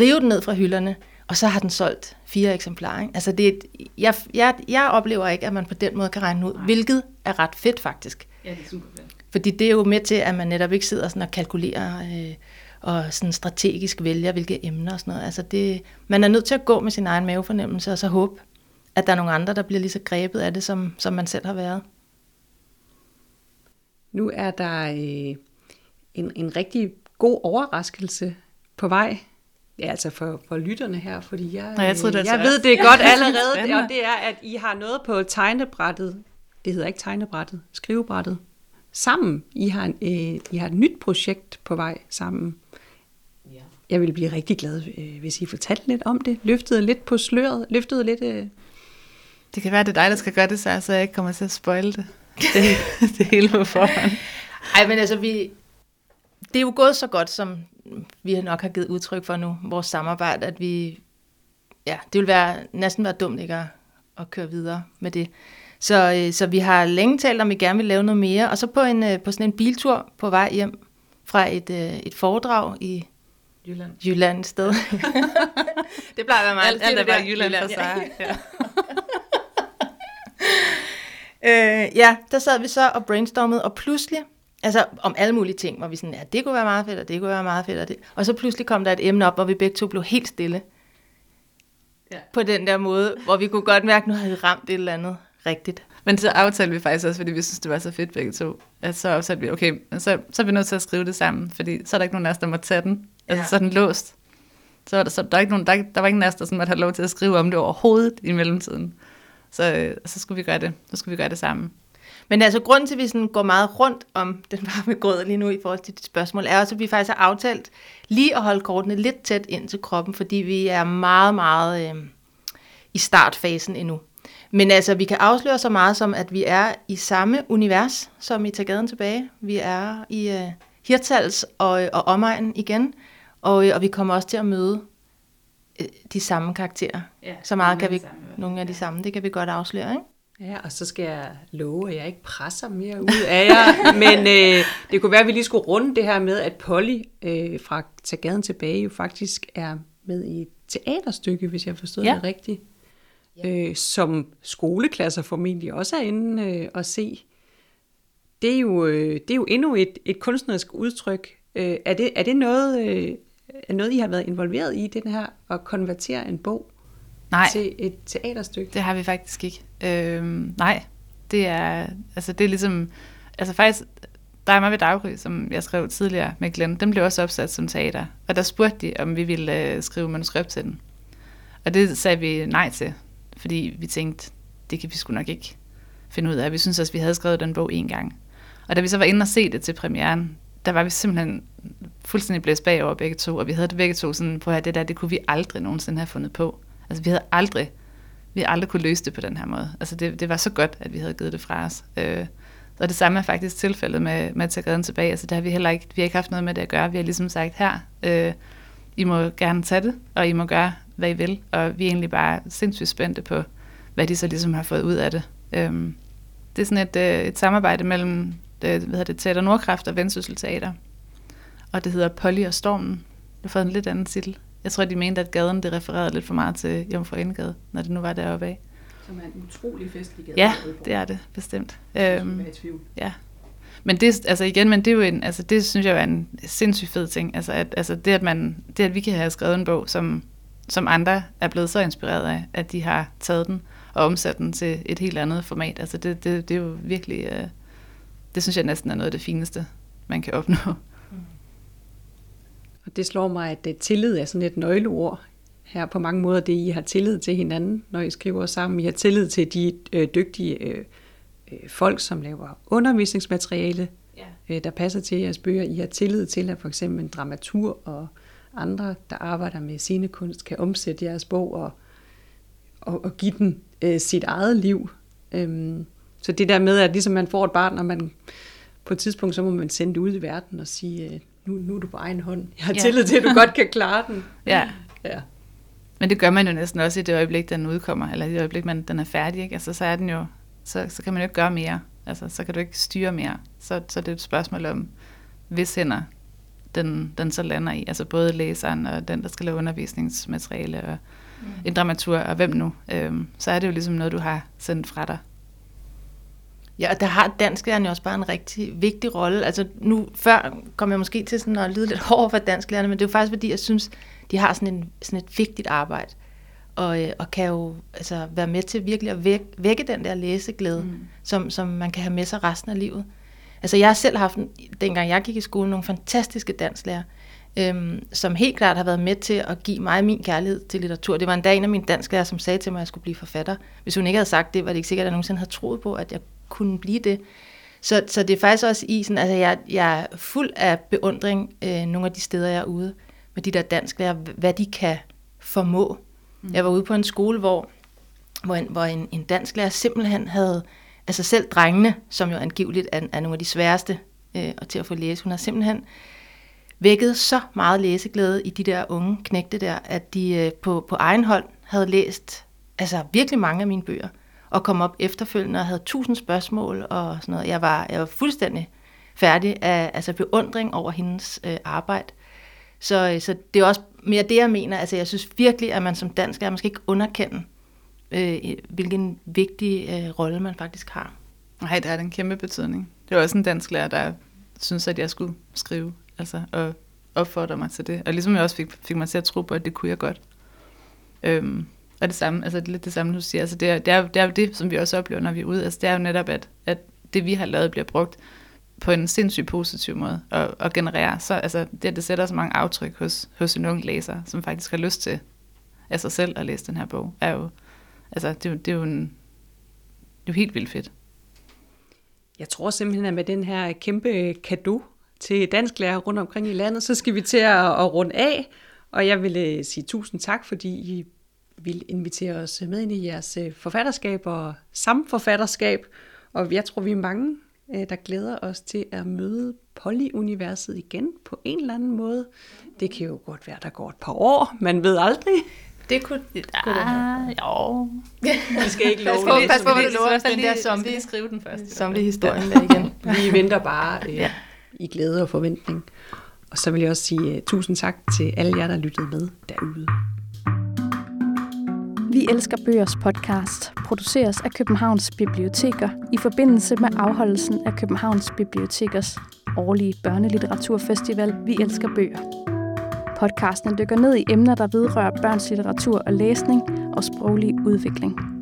C: rive den ned fra hylderne, og så har den solgt fire eksemplarer. Ikke? Altså det, jeg, jeg, jeg oplever ikke, at man på den måde kan regne ud, Nej. hvilket er ret fedt faktisk.
D: Ja, det er super fedt.
C: Fordi det er jo med til, at man netop ikke sidder sådan og kalkulerer øh, og sådan strategisk vælger, hvilke emner og sådan noget. Altså det, man er nødt til at gå med sin egen mavefornemmelse, og så håbe, at der er nogle andre, der bliver lige så grebet af det, som, som man selv har været.
B: Nu er der øh, en, en rigtig god overraskelse på vej. Ja, altså for, for lytterne her, fordi jeg,
D: Nå, jeg, troede,
B: det jeg ved det godt <laughs> allerede, og det er, at I har noget på tegnebrættet, det hedder ikke tegnebrættet, skrivebrættet, sammen. I har, øh, I har et nyt projekt på vej sammen. Ja. Jeg ville blive rigtig glad, øh, hvis I fortalte lidt om det, løftede lidt på sløret, løftede lidt... Øh,
D: det kan være, det er dig, der skal gøre det, så, så jeg ikke kommer til at spoile det. Det, det hele på forhånd. <laughs>
C: Ej, men altså, vi, det er jo gået så godt, som vi nok har givet udtryk for nu, vores samarbejde, at vi, ja, det vil være, næsten være dumt ikke at, at køre videre med det. Så, øh, så vi har længe talt om, at vi gerne vil lave noget mere, og så på, en, øh, på sådan en biltur på vej hjem fra et, øh, et foredrag i
D: Jylland,
C: Jylland sted. <laughs> det plejer at være meget.
D: Alt, alt er bare Jylland, Jylland for sig. Ja. ja. <laughs>
C: Øh, ja, der sad vi så og brainstormede, og pludselig, altså om alle mulige ting, hvor vi sådan, ja, det kunne være meget fedt, og det kunne være meget fedt, og, det. og så pludselig kom der et emne op, hvor vi begge to blev helt stille. Ja. På den der måde, hvor vi kunne godt mærke, at nu havde vi ramt et eller andet rigtigt.
D: Men så aftalte vi faktisk også, fordi vi synes, det var så fedt begge to, at så aftalte vi, okay, så, så er vi nødt til at skrive det sammen, fordi så er der ikke nogen af os, der må tage den. Altså, ja. så er den låst. Så, var der, så der, er ikke nogen, der, der var ingen af os, der sådan måtte have lov til at skrive om det overhovedet i mellemtiden. Så, øh, så skulle vi gøre det. Så skulle vi gøre det sammen.
C: Men altså, grunden til, at vi sådan går meget rundt om den varme grød lige nu i forhold til dit spørgsmål, er også, at vi faktisk har aftalt lige at holde kortene lidt tæt ind til kroppen, fordi vi er meget, meget øh, i startfasen endnu. Men altså, vi kan afsløre så meget som, at vi er i samme univers som i Tagaden tilbage. Vi er i øh, Hirtals og, øh, og omegnen igen, og, øh, og vi kommer også til at møde de samme karakterer.
D: Ja,
C: Så meget kan vi,
D: samme
C: nogle af de samme, det kan vi godt afsløre, ikke?
B: Ja, og så skal jeg love, at jeg ikke presser mere ud af jer. <laughs> Men øh, det kunne være, at vi lige skulle runde det her med, at Polly øh, fra Tag Gaden Tilbage jo faktisk er med i et teaterstykke, hvis jeg forstod
C: Ja.
B: det rigtigt. Øh, som skoleklasser formentlig også er inde øh, at se. Det er jo, øh, det er jo endnu et, et kunstnerisk udtryk. Øh, er, det, er det noget, øh, noget, I har været involveret i, den her, at konvertere en bog
C: Nej,
B: til et teaterstykke?
D: Det har vi faktisk ikke. Øhm, nej, det er, altså det er ligesom, altså faktisk, der er mig ved Daggry, som jeg skrev tidligere med Glenn, den blev også opsat som teater. Og der spurgte de, om vi ville øh, skrive manuskript til den. Og det sagde vi nej til, fordi vi tænkte, det kan vi sgu nok ikke finde ud af. Vi synes også, vi havde skrevet den bog en gang. Og da vi så var inde og se det til premieren, der var vi simpelthen fuldstændig blæst bagover begge to, og vi havde det begge to sådan, på at det der, det kunne vi aldrig nogensinde have fundet på. Altså vi havde aldrig, vi havde aldrig kunne løse det på den her måde. Altså det, det var så godt, at vi havde givet det fra os. Øh, og det samme er faktisk tilfældet med, med at tage gaden tilbage. Altså det har vi heller ikke, vi har ikke haft noget med det at gøre. Vi har ligesom sagt, her, øh, I må gerne tage det, og I må gøre, hvad I vil. Og vi er egentlig bare sindssygt spændte på, hvad de så ligesom har fået ud af det. Øh, det er sådan et, øh, et samarbejde mellem det, hvad hedder det, Teater Nordkraft og Vendsyssel Teater. Og det hedder Polly og Stormen. Det har fået en lidt anden titel. Jeg tror, de mente, at gaden det refererede lidt for meget til Jomfru Indegade, når det nu var deroppe af.
B: Som er en utrolig festlig gade.
D: Ja, det er det, bestemt. Øhm, ja. Men det, altså igen, men det er jo en, altså det synes jeg er en sindssygt fed ting. Altså, at, altså det, at man, det, at vi kan have skrevet en bog, som, som andre er blevet så inspireret af, at de har taget den og omsat den til et helt andet format. Altså det, det, det er jo virkelig, øh, det synes jeg næsten er noget af det fineste, man kan opnå.
B: Og det slår mig, at øh, tillid er sådan et nøgleord her på mange måder. Det, I har tillid til hinanden, når I skriver sammen. I har tillid til de øh, dygtige øh, øh, folk, som laver undervisningsmateriale,
D: Ja.
B: øh, der passer til jeres bøger. I har tillid til, at for eksempel en dramatur og andre, der arbejder med scenekunst, kan omsætte jeres bog og, og, og give den øh, sit eget liv. Øhm, så det der med, at ligesom man får et barn, og man på et tidspunkt, så må man sende det ud i verden og sige, øh, nu, nu er du på egen hånd. Jeg har
D: Ja.
B: tillid til, at du godt kan klare den. <laughs>
D: Ja,
B: Ja.
D: men det gør man jo næsten også i det øjeblik, den udkommer, eller i det øjeblik, man, den er færdig. Ikke? Altså, så er den jo, så, så kan man jo ikke gøre mere. Altså, så kan du ikke styre mere. Så, så det er et spørgsmål om, hvis hænder den, den så lander i. Altså både læseren og den, der skal lave undervisningsmateriale og mm. en dramatur og hvem nu. Øhm, så er det jo ligesom noget, du har sendt fra dig.
C: Ja, og der har dansklæreren jo også bare en rigtig vigtig rolle. Altså nu, før kom jeg måske til sådan at lyde lidt <laughs> hård for dansklærerne, men det er jo faktisk fordi, jeg synes, de har sådan, en, sådan et vigtigt arbejde. Og, øh, og kan jo altså, være med til virkelig at vække, vække den der læseglæde, mm. som, som man kan have med sig resten af livet. Altså jeg har selv haft, en- dengang jeg gik i skole, nogle fantastiske dansklærere, øhm, som helt klart har været med til at give mig min kærlighed til litteratur. Det var en dag en af mine dansklærere, som sagde til mig, at jeg skulle blive forfatter. Hvis hun ikke havde sagt det, var det ikke sikkert, at jeg nogensinde havde troet på, at jeg kunne blive det. Så, så det er faktisk også i sådan, altså jeg, jeg er fuld af beundring øh, nogle af de steder, jeg er ude med de der dansklærer, hvad de kan formå. Mm. Jeg var ude på en skole, hvor, hvor, en, hvor en, en dansklærer simpelthen havde, altså selv drengene, som jo angiveligt er, er nogle af de sværeste øh, til at få læse, hun har simpelthen vækket så meget læseglæde i de der unge knægte der, at de øh, på, på egen hånd havde læst altså virkelig mange af mine bøger, og kom op efterfølgende og havde tusind spørgsmål og sådan noget. Jeg var, jeg var fuldstændig færdig af altså beundring over hendes øh, arbejde. Så, øh, så det er også mere det, jeg mener. Altså, jeg synes virkelig, at man som dansker, man skal ikke underkende, øh, hvilken vigtig øh, rolle man faktisk har.
D: Nej, det har en kæmpe betydning. Det var også en dansk lærer, der synes, at jeg skulle skrive, altså, og opfordre mig til det. Og ligesom jeg også fik, fik mig til at tro på, at det kunne jeg godt. Øhm, og det samme, altså det er lidt det samme, du siger. Altså det, er, det, er, det er jo det, som vi også oplever, når vi er ude. Altså det er jo netop, at, at det, vi har lavet, bliver brugt på en sindssygt positiv måde og, og generere. Så altså, det, det sætter så mange aftryk hos, hos en ung læser, som faktisk har lyst til af sig selv at læse den her bog, er jo, altså, det, er jo- det er jo en, det er jo helt vildt fedt.
B: Jeg tror simpelthen, at med den her kæmpe kado til dansklærer rundt omkring i landet, så skal vi til at, at runde af. Og jeg vil øh, sige tusind tak, fordi I vil invitere os med ind i jeres øh, forfatterskab og samforfatterskab. Og jeg tror, vi er mange, øh, der glæder os til at møde Polly-universet igen på en eller anden måde. Det kan jo godt være, der går et par år, man ved aldrig.
C: Det kunne... Ah, jo. <laughs>
B: Vi skal ikke love det.
C: pas på, hvad du lover. Den der zombie,
D: lige skrive den først.
C: zombie-historien der igen. <laughs>
B: Vi venter bare øh, ja. i glæde og forventning. Og så vil jeg også sige uh, tusind tak til alle jer, der lyttede med derude.
A: Vi elsker bøgers podcast produceres af Københavns Biblioteker i forbindelse med afholdelsen af Københavns Bibliotekers årlige børnelitteraturfestival Vi elsker bøger. Podcasten dykker ned i emner, der vedrører børns litteratur og læsning og sproglig udvikling.